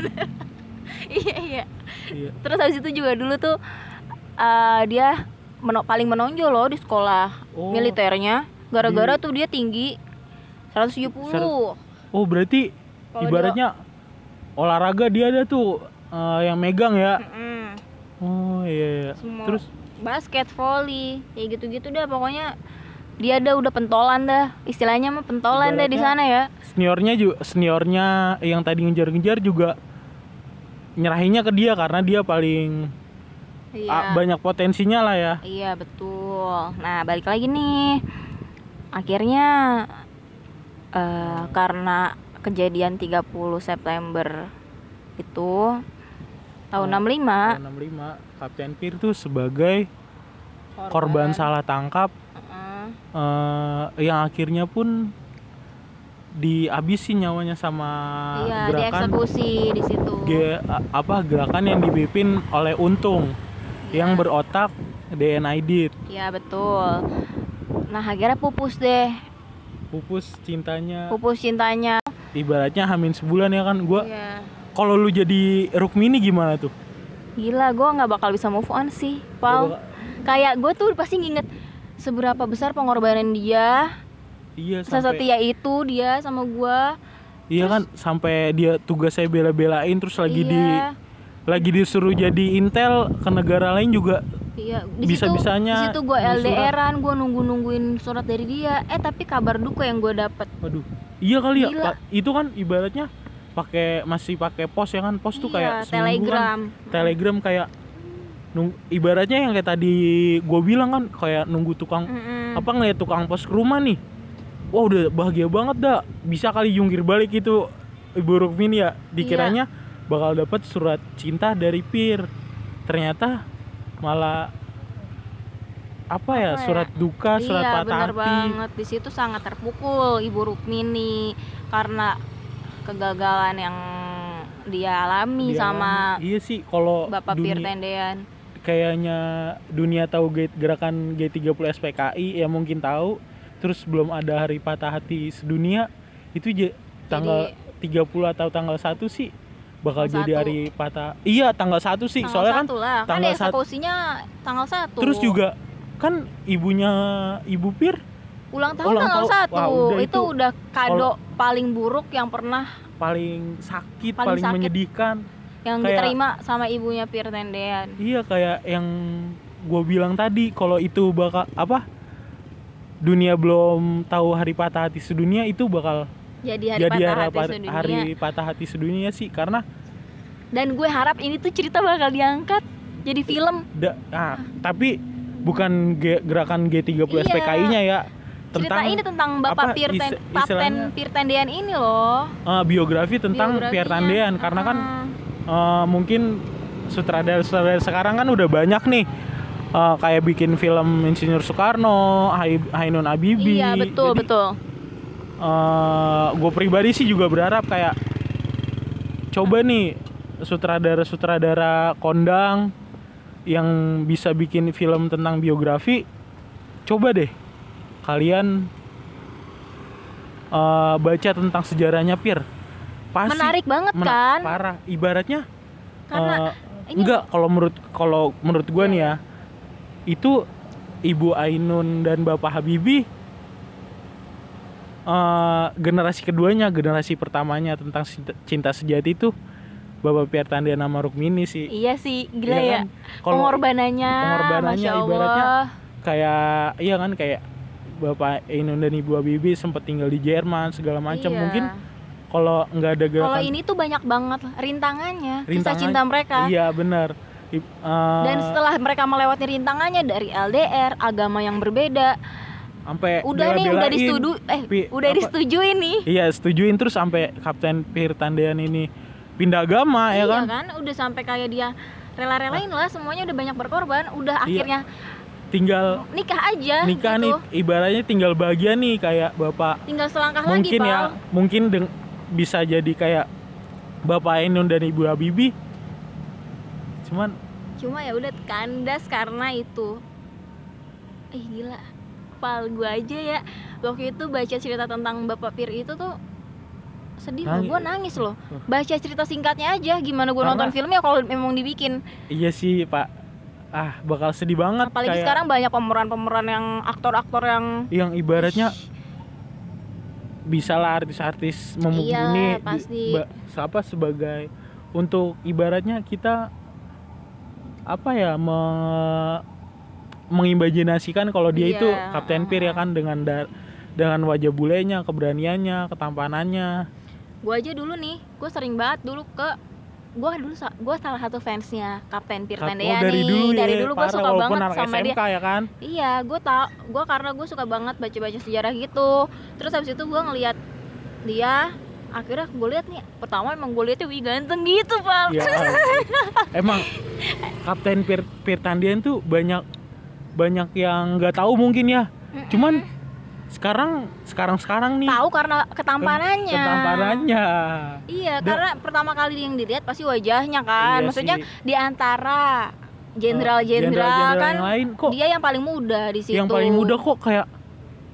(laughs) iya iya Iya. terus habis itu juga dulu tuh eh, dia meno- paling menonjol loh di sekolah Oh. militernya gara-gara tuh dia tinggi 170 Ser- oh berarti Kalau ibaratnya olahraga dia ada tuh eh, yang megang ya? Mm-mm. oh iya, iya. Semua. terus? basket volley kayak gitu-gitu dah. Pokoknya dia ada udah pentolan dah. Istilahnya mah pentolan dah di sana ya. seniornya juga seniornya yang tadi ngejar-ngejar juga nyerahinnya ke dia karena dia paling iya. ah, banyak potensinya lah ya. Iya betul. Nah balik lagi nih. Akhirnya eh, karena kejadian 30 September itu tahun Oh, 65 Tahun 65 Kapten Pir tuh sebagai korban salah tangkap. Heeh. eh, yang akhirnya pun dihabisin nyawanya sama iya gerakan. dieksekusi di situ. Ge- apa gerakan yang dipimpin oleh Untung yang Iya. berotak DNID iya betul. Nah akhirnya pupus deh pupus cintanya. Pupus cintanya. Ibaratnya hamin sebulan ya kan gua iya. kalau lu jadi Rukmini gimana tuh? Gila, gue nggak bakal bisa move on sih, Pal. bakal- Kayak gue tuh pasti nginget seberapa besar pengorbanan dia, iya sampai sesetia itu dia sama gue. iya kan sampai dia tugasnya bela-belain terus lagi di iya, lagi disuruh jadi intel ke negara lain juga iya. Di bisa-bisanya Di situ gue. LDRan, gue nunggu nungguin surat dari dia. Eh tapi kabar duka yang gue dapet. waduh iya kali ya. Pak. itu kan ibaratnya pakai masih pakai pos ya kan pos tuh kayak Iya, seminggu kan. telegram. telegram kayak nung, ibaratnya yang kayak tadi gue bilang kan kayak nunggu tukang Mm-mm. apa ngeliat tukang pos ke rumah nih wah udah bahagia banget dah bisa kali jungkir balik itu ibu Rukmini ya dikiranya Iya. bakal dapat surat cinta dari Pir ternyata malah apa ya Apa ya? surat duka surat iya, patah bener hati banget. Di situ sangat terpukul Ibu Rukmini karena kegagalan yang dia alami Dia sama alami. iya sih kalau Bapak dunia- Pir Tendean. kayaknya dunia tahu gerakan G30 SPKI ya mungkin tahu terus belum ada hari patah hati sedunia itu je- tanggal 30 atau tanggal 1 sih bakal Tanggal jadi satu. hari patah iya tanggal 1 sih Tanggal soalnya kan satu lah. Kan tanggal sat- eksekusinya tanggal satu. terus juga kan ibunya Ibu Pir ulang tahun ulang tanggal satu. Wah, udah itu, itu. udah kado paling buruk yang pernah paling sakit Paling paling, sakit. menyedihkan yang Kayak- diterima sama ibunya Pir Tendean. Iya kayak yang gue bilang tadi kalau itu bakal apa dunia belum tahu hari patah hati sedunia itu bakal Jadi hari jadi patah hari, hati sedunia. hari patah hati sedunia sih karena Dan gue harap ini tuh cerita bakal diangkat jadi film. da, ah, tapi bukan ge- gerakan G30 Iya. SPKI-nya ya cerita ini tentang apa, Bapak Pir is- Ten, istilahnya- Paten Pir Tendean ini loh. eh, biografi tentang. Pierre Tandean karena kan eh, mungkin sutradara-sutradara sekarang kan udah banyak nih eh, kayak bikin film Insinyur Soekarno, Hai- Ainun Abibi. Iya betul Jadi, betul. Gue pribadi sih juga berharap kayak coba nih sutradara-sutradara kondang yang bisa bikin film tentang biografi coba deh kalian eh, baca tentang sejarahnya Pir pasti Menarik banget mena- kan? parah. Ibaratnya Karena eh, ini- enggak kalau menurut kalau menurut gue Iya, nih ya itu Ibu Ainun dan Bapak Habibie eh, generasi keduanya generasi pertamanya tentang cinta, sejati itu Bapak Pierre Tandian sama Rukmini sih Iya sih, gila Iya ya. kan? Kalau Pengorbanannya, pengorbanannya Masya Allah. ibaratnya kayak iya kan kayak Bapak Ainun dan Ibu Habibie sempat tinggal di Jerman segala macam Iya. mungkin kalau nggak ada Kalau gerakan ini tuh banyak banget rintangannya, kisah rintangan- cinta mereka. iya benar I- eh, Dan setelah mereka melewati rintangannya dari LDR, agama yang berbeda, sampai udah nih udah disetuju eh Pi- udah apa- disetujuin nih. Iya setujuin terus sampai Kapten Pir Tandean ini pindah agama ya iya kan? kan? Udah sampai kayak dia rela-relain lah semuanya udah banyak berkorban, udah Iya. akhirnya Tinggal nikah aja nikah gitu. nih ibaratnya tinggal bahagia nih kayak bapak Tinggal selangkah mungkin lagi, ya Pal. mungkin deng- bisa jadi kayak bapak Ainun dan ibu Habibie cuman Cuma ya udah kandas karena itu. Eh gila. Pal gua aja ya waktu itu baca cerita tentang Bapak Pir itu tuh sedih loh, gue nangis loh. Baca cerita singkatnya aja, gimana gue nonton filmnya kalau memang dibikin. Iya sih pak. Ah bakal sedih banget. Apalagi kayak sekarang banyak pemeran-pemeran yang aktor-aktor yang yang ibaratnya bisa lah artis-artis Iya, memubuni pasti. apa sebagai untuk ibaratnya kita apa ya me, mengimajinasikan kalau dia Iya. itu Kapten Pir ya kan dengan da- dengan wajah bulenya, keberaniannya, ketampanannya. gue aja dulu nih, gue sering banget dulu ke gue dulu gue salah satu fansnya Kapten Pir Oh, Tendean dari dulu ya, dari dulu gue suka banget anak sama dia. SMK ya kan. Iya, gue tau, gue karena gue suka banget baca-baca sejarah gitu. Terus habis itu gue ngeliat dia, akhirnya gue lihat nih, pertama emang gue liatnya wih ganteng gitu, pal. Ya, (laughs) emang Kapten Pir, Pir Tandian tuh banyak banyak yang nggak tahu mungkin ya. Cuman sekarang sekarang sekarang nih Tahu karena ketampanannya. ketampanannya. Iya, Da- karena pertama kali yang dilihat pasti wajahnya kan. Iya Maksudnya sih. di antara jenderal-jenderal kan, yang lain kok dia yang paling muda di situ. yang paling muda kok kayak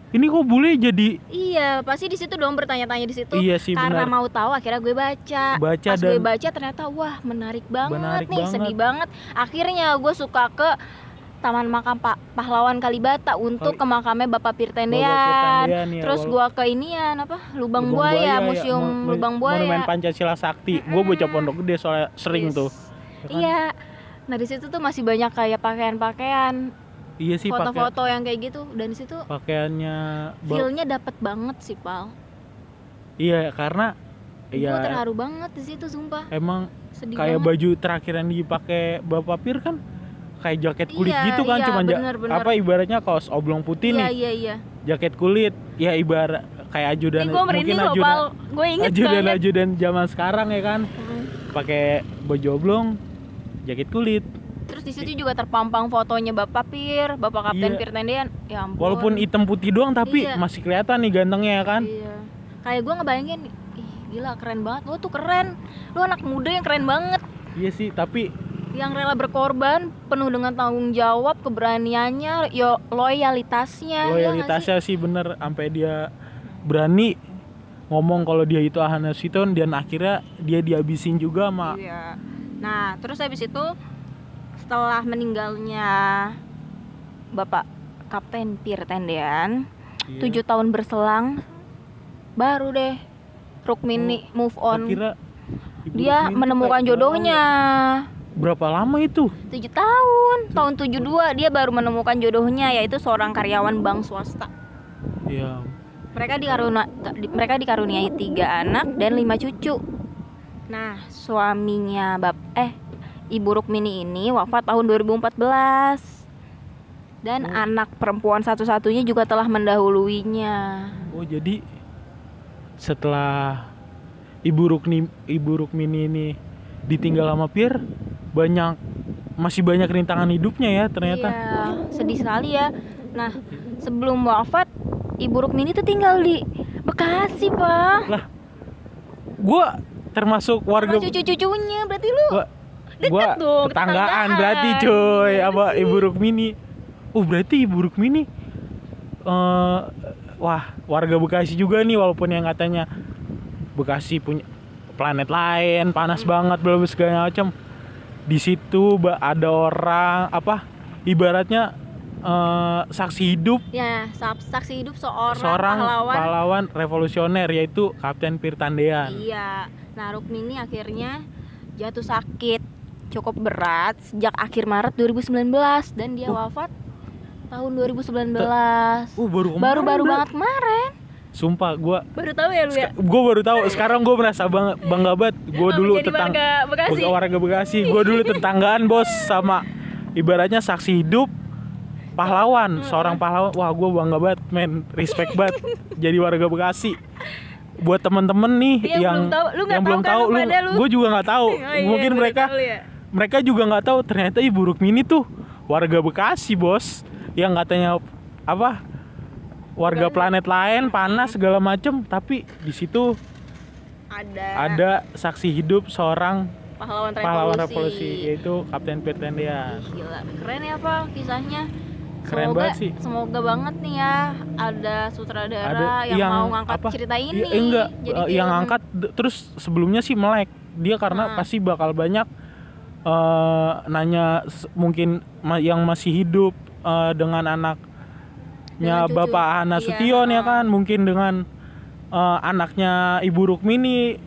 ini kok bule jadi Iya, pasti di situ dong bertanya-tanya di situ. iya sih karena benar mau tahu akhirnya gue baca. baca Pas gue dan baca ternyata wah menarik banget Menarik nih, banget. sedih banget. Akhirnya gue suka ke Taman Makam Pak Pahlawan Kalibata untuk Oh, ke makamnya Bapak Pirtendean. Ya, Terus gua ke inian apa? Lubang, Lubang Buaya, ya, Museum mo- Lubang Buaya. Monumen Pancasila Sakti gue bocah pondok gede soalnya sering Yes. tuh Ya kan? Iya. Nah, di situ tuh masih banyak kayak pakaian-pakaian, iya sih foto-foto yang kayak gitu dan di situ pakaiannya feel-nya dapet banget sih, Pal. iya karena iya terharu banget di situ, sumpah. emang Sedih kayak banget. baju terakhir yang dipakai Bapak Pir kan kayak jaket kulit Iya, gitu kan iya, cuma bener, bener. apa ibaratnya kaos oblong putih Iya, nih iya, iya. jaket kulit ya ibarat kayak ajudan gue merinding loh, ajudan. Gue inget ajudan banget. ajudan zaman sekarang ya kan Mm. pakai baju oblong jaket kulit Terus di situ juga terpampang fotonya Bapak Pir, Bapak Kapten Iya. Pir Tendean. Ya ampun. walaupun hitam putih doang tapi Iya. masih kelihatan nih gantengnya ya kan Iya. Kayak gue ngebayangin, ih gila keren banget. Lo tuh keren. Lo anak muda yang keren banget. iya sih tapi Yang rela berkorban, penuh dengan tanggung jawab, keberaniannya, yo loyalitasnya. ya loyalitasnya sih bener sampai dia berani ngomong kalau dia itu Ahana Siton dan akhirnya dia dihabisin juga sih? sama Iya. Nah, terus habis itu setelah meninggalnya Bapak Kapten Pir Tendean, Iya. tujuh tahun berselang, baru deh Rukmini move on. Akhirnya Dia menemukan jodohnya. Berapa lama itu? Tujuh tahun. Tahun 72 dia baru menemukan jodohnya yaitu seorang karyawan bank swasta. Ya. Mereka dikaruna di- mereka dikaruniai tiga anak dan lima cucu. Nah suaminya bab eh ibu Rukmini ini wafat tahun 2014 dan Oh. anak perempuan satu-satunya juga telah mendahuluinya. Oh jadi setelah ibu Rukni ibu Rukmini ini ditinggal sama Pir banyak masih banyak rintangan hidupnya ya ternyata Iya, sedih sekali ya. Nah, sebelum wafat, Ibu Rukmini tuh tinggal di Bekasi, Pak. gua termasuk warga cucu-cucunya, berarti lu gua deket gua dong, tetanggaan berarti cuy Iya apa sih. ibu Rukmini oh berarti ibu Rukmini eh wah warga Bekasi juga nih walaupun yang katanya Bekasi punya planet lain panas Hmm. banget belum segala macam di situ ada orang apa ibaratnya eh, saksi hidup Ya, sa- saksi hidup seorang, seorang pahlawan. pahlawan revolusioner yaitu Kapten Pirtandean Iya. Nah, Rukmini akhirnya jatuh sakit cukup berat sejak akhir Maret 2019 dan dia Oh. wafat tahun 2019. uh baru kemarin Baru-baru Bro. banget kemarin. Sumpah gua Baru tahu ya lu ya? gue baru tahu. Sekarang gue merasa bangga bangga banget. Gue dulu tentang warga Bekasi. warga Bekasi. Gue dulu tetanggaan bos sama ibaratnya saksi hidup pahlawan seorang pahlawan. Wah gue bangga banget men. Respect banget. (laughs) Jadi warga Bekasi. Buat temen-temen nih Yang yang belum tahu, lu yang tahu belum kan tahu lu pada lu? gue juga nggak tahu. (laughs) Oh, iya, mungkin mereka ya. mereka juga nggak tahu. Ternyata ibu Rukmini tuh. Warga Bekasi bos. Yang katanya apa warga planet lain panas segala macem tapi di situ ada, ada saksi hidup seorang pahlawan revolusi. pahlawan revolusi yaitu Kapten Pirtendian Gila, keren ya Pak kisahnya. keren semoga, banget sih Semoga banget nih ya ada sutradara Ada yang, yang mau ngangkat apa? cerita ini. Iya, eh, enggak jadi eh, yang film. angkat terus sebelumnya sih melek dia karena Hmm. pasti bakal banyak eh, nanya mungkin yang masih hidup eh, dengan anaknya Dengan cucu. Bapak Hana Iya, Sution ya kan mungkin dengan eh, anaknya Ibu Rukmini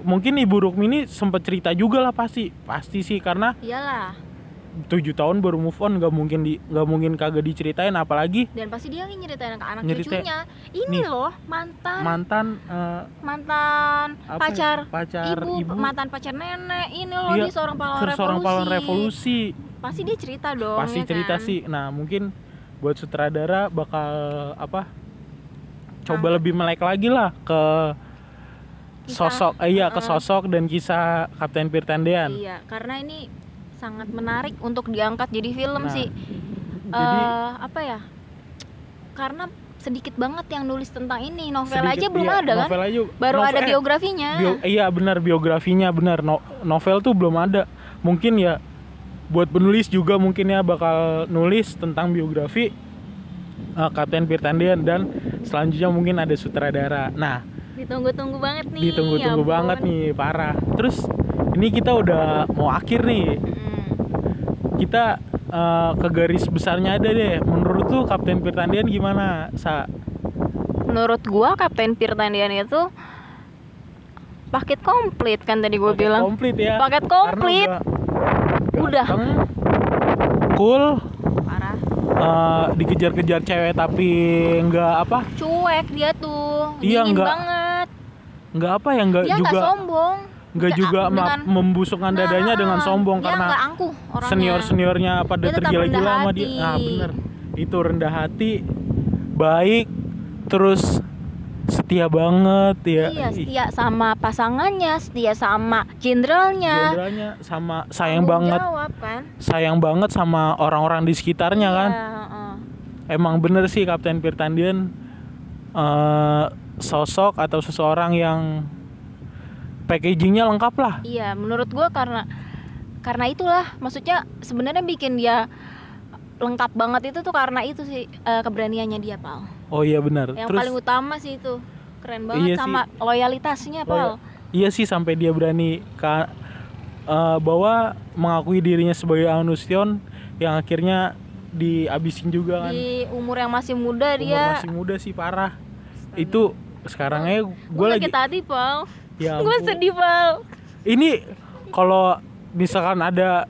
mungkin Ibu Rukmini sempat cerita juga lah pasti pasti sih karena Iyalah. tujuh tahun baru move on nggak mungkin di nggak mungkin kagak diceritain apalagi Dan pasti dia nyeritain ke anak Nyeritain- cucunya. Ini Nih. loh mantan mantan eh, mantan apa ya, pacar pacar ibu, ibu mantan pacar nenek. Ini loh Iya, dia seorang pahlawan seorang revolusi. pahlawan revolusi Pasti dia cerita dong. pasti ya cerita kan? sih nah mungkin buat sutradara bakal apa coba Angkat. lebih melek lagi lah ke Kisah. sosok eh, iya ke Heeh. sosok dan kisah Kapten Pirtandean Iya, karena ini sangat menarik untuk diangkat jadi film Nah, sih. jadi Eh, apa ya? Karena sedikit banget yang nulis tentang ini. Novel sedikit- aja belum iya, ada kan? aja Baru novel- ada eh, biografinya. bio- iya benar biografinya benar No- novel tuh belum ada mungkin ya buat penulis juga mungkin ya bakal nulis tentang biografi eh, Kapten Pirtandean dan selanjutnya mungkin ada sutradara. Nah Ditunggu-tunggu banget nih. ditunggu-tunggu ya banget nih parah. Terus ini kita udah mau akhir nih. Kita eh, ke garis besarnya ada deh. Menurut tuh Kapten Pirtandian gimana sa? Menurut gua Kapten Pirtandian itu paket komplit kan tadi gua Paket bilang. komplit ya. Paket Karena komplit. Udah. cool Parah. eh, dikejar-kejar cewek tapi nggak apa Cuek dia tuh. Iya, Dingin nggak- banget. nggak apa ya nggak juga sombong. nggak juga dengan- membusukkan dadanya Nah, dengan sombong dia karena nggak angkuh orangnya. senior seniornya pada tergila-gila sama dia nah bener itu rendah hati baik terus setia banget ya Iya, setia sama pasangannya, setia sama jenderalnya. Jenderalnya sama sayang Tanggung banget Jawab kan? sayang banget sama orang-orang di sekitarnya Iya, kan heeh. emang bener sih Kapten Pirtandian eh, sosok atau seseorang yang packagingnya lengkap lah Iya, menurut gua karena karena itulah maksudnya sebenarnya bikin dia lengkap banget itu tuh karena itu sih eh, keberaniannya dia, Pal. oh iya benar Yang terus paling utama sih itu. Keren banget Iya sih. sama loyalitasnya, Oh, Pal. iya sih sampai dia berani ka, eh, bahwa mengakui dirinya sebagai Anusion yang akhirnya dihabisin juga kan Di umur yang masih muda umur dia masih muda sih parah itu sekarangnya gue gue lagi hati, Pal. ya (laughs) Gue sedih, Pal. ini kalau misalkan ada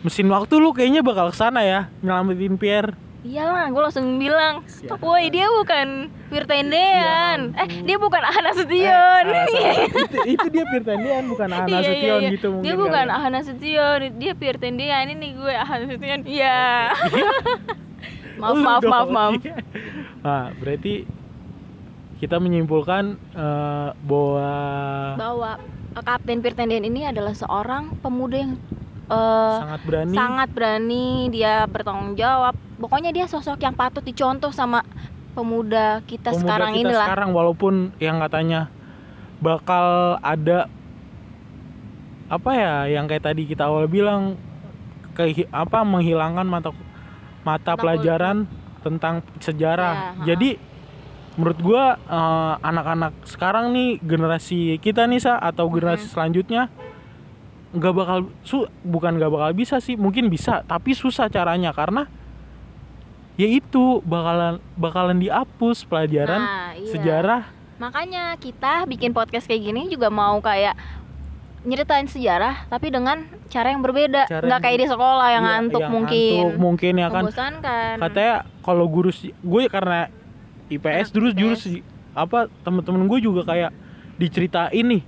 mesin waktu lu kayaknya bakal ke sana ya nyelamatin Pierre Iyalah, gue langsung bilang, woi dia bukan Wirtendean, Ya eh dia bukan Ahana Eh, Sution. salah. (laughs) itu, itu dia Pirtandian bukan Ana Iya, iya, Sution iya. gitu mungkin Dia bukan kali. Ahana Sution, dia Wirtendean ini gue Ahana Sution. Iya. (laughs) maaf, Lu maaf, dong. maaf, maaf. nah berarti kita menyimpulkan eh, bahwa Bahwa eh, Kapten Wirtendean ini adalah seorang pemuda yang eh, sangat berani sangat berani, dia bertanggung jawab. Pokoknya dia sosok yang patut dicontoh sama pemuda kita pemuda sekarang kita ini lah. sekarang walaupun yang katanya bakal ada apa ya yang kayak tadi kita awal bilang ke apa menghilangkan mata mata pelajaran tentang sejarah. Ya. Jadi menurut gua eh, anak-anak sekarang nih generasi kita nih sa atau generasi selanjutnya nggak bakal su bukan nggak bakal bisa sih mungkin bisa tapi susah caranya karena ya itu bakalan bakalan dihapus pelajaran Nah, iya. sejarah Makanya kita bikin podcast kayak gini juga mau kayak nyeritain sejarah tapi dengan cara yang berbeda. Cara Nggak yang- kayak di sekolah yang Iya, ngantuk yang mungkin. ngantuk mungkin ya kan Membosankan. katanya kalau guru gue karena IPS terus jurus apa temen-temen gue juga kayak diceritain nih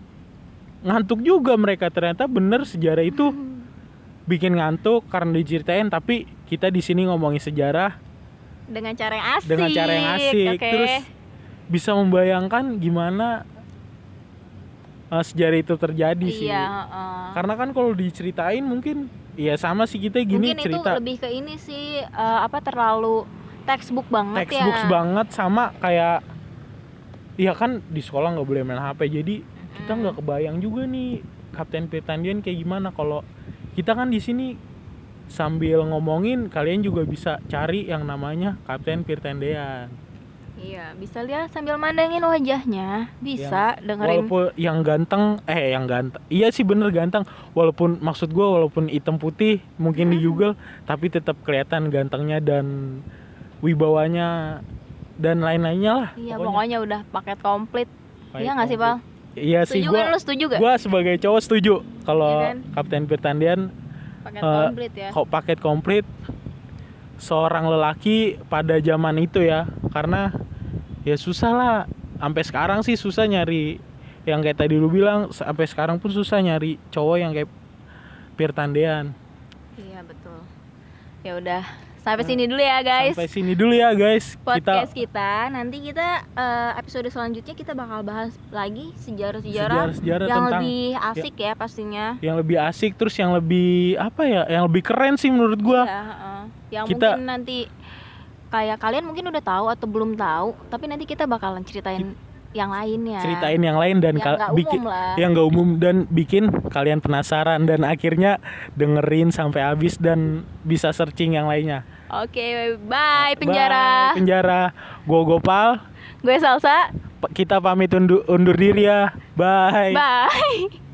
ngantuk juga mereka ternyata bener sejarah itu bikin ngantuk karena diceritain tapi kita di sini ngomongin sejarah dengan cara yang asik. dengan cara yang asik oke? terus bisa membayangkan gimana uh, sejarah itu terjadi sih Iya, heeh. karena kan kalau diceritain mungkin ya sama sih kita gini Mungkin cerita itu lebih ke ini sih eh, apa terlalu textbook banget textbook ya. banget sama kayak Iya kan di sekolah nggak boleh main HP jadi kita nggak kebayang juga nih Kapten Pirtandian kayak gimana kalau kita kan di sini sambil ngomongin kalian juga bisa cari yang namanya Kapten Pirtendean. Iya, bisa lihat sambil mandangin wajahnya, bisa dengerin. Walaupun yang ganteng, eh yang ganteng, iya sih bener ganteng. Walaupun maksud gua walaupun hitam putih mungkin di Google, tapi tetap kelihatan gantengnya dan wibawanya dan lain-lainnya lah. Iya, pokoknya. udah paket komplit. Iya nggak sih, Pal? Iya sih Setuju gua. kan setuju gak? Gua sebagai cowok setuju kalau Iya kan? Kapten Pirtendean Paket eh, komplit ya. kok paket komplit seorang lelaki pada zaman itu ya karena ya susah lah sampai sekarang sih susah nyari yang kayak tadi lu bilang sampai sekarang pun susah nyari cowok yang kayak Pirtandean Iya, betul. Ya udah, sampai sini dulu ya, guys. sampai sini dulu ya guys podcast kita kita, nanti kita eh, episode selanjutnya kita bakal bahas lagi sejarah-sejarah yang tentang lebih asik ya pastinya. yang lebih asik terus yang lebih apa ya yang lebih keren sih menurut gua Iya, heeh. yang Kita- mungkin nanti kayak kalian mungkin udah tahu atau belum tahu, tapi nanti kita bakalan ceritain yang lainnya. ceritain yang lain dan yang nggak bikin umum lah. yang gak umum dan bikin kalian penasaran dan akhirnya dengerin sampai habis dan bisa searching yang lainnya. Oke, bye penjara. Bye, penjara. Gua Gopal. Gue Salsa. Kita pamit undur, undur diri ya. Bye. Bye. (laughs)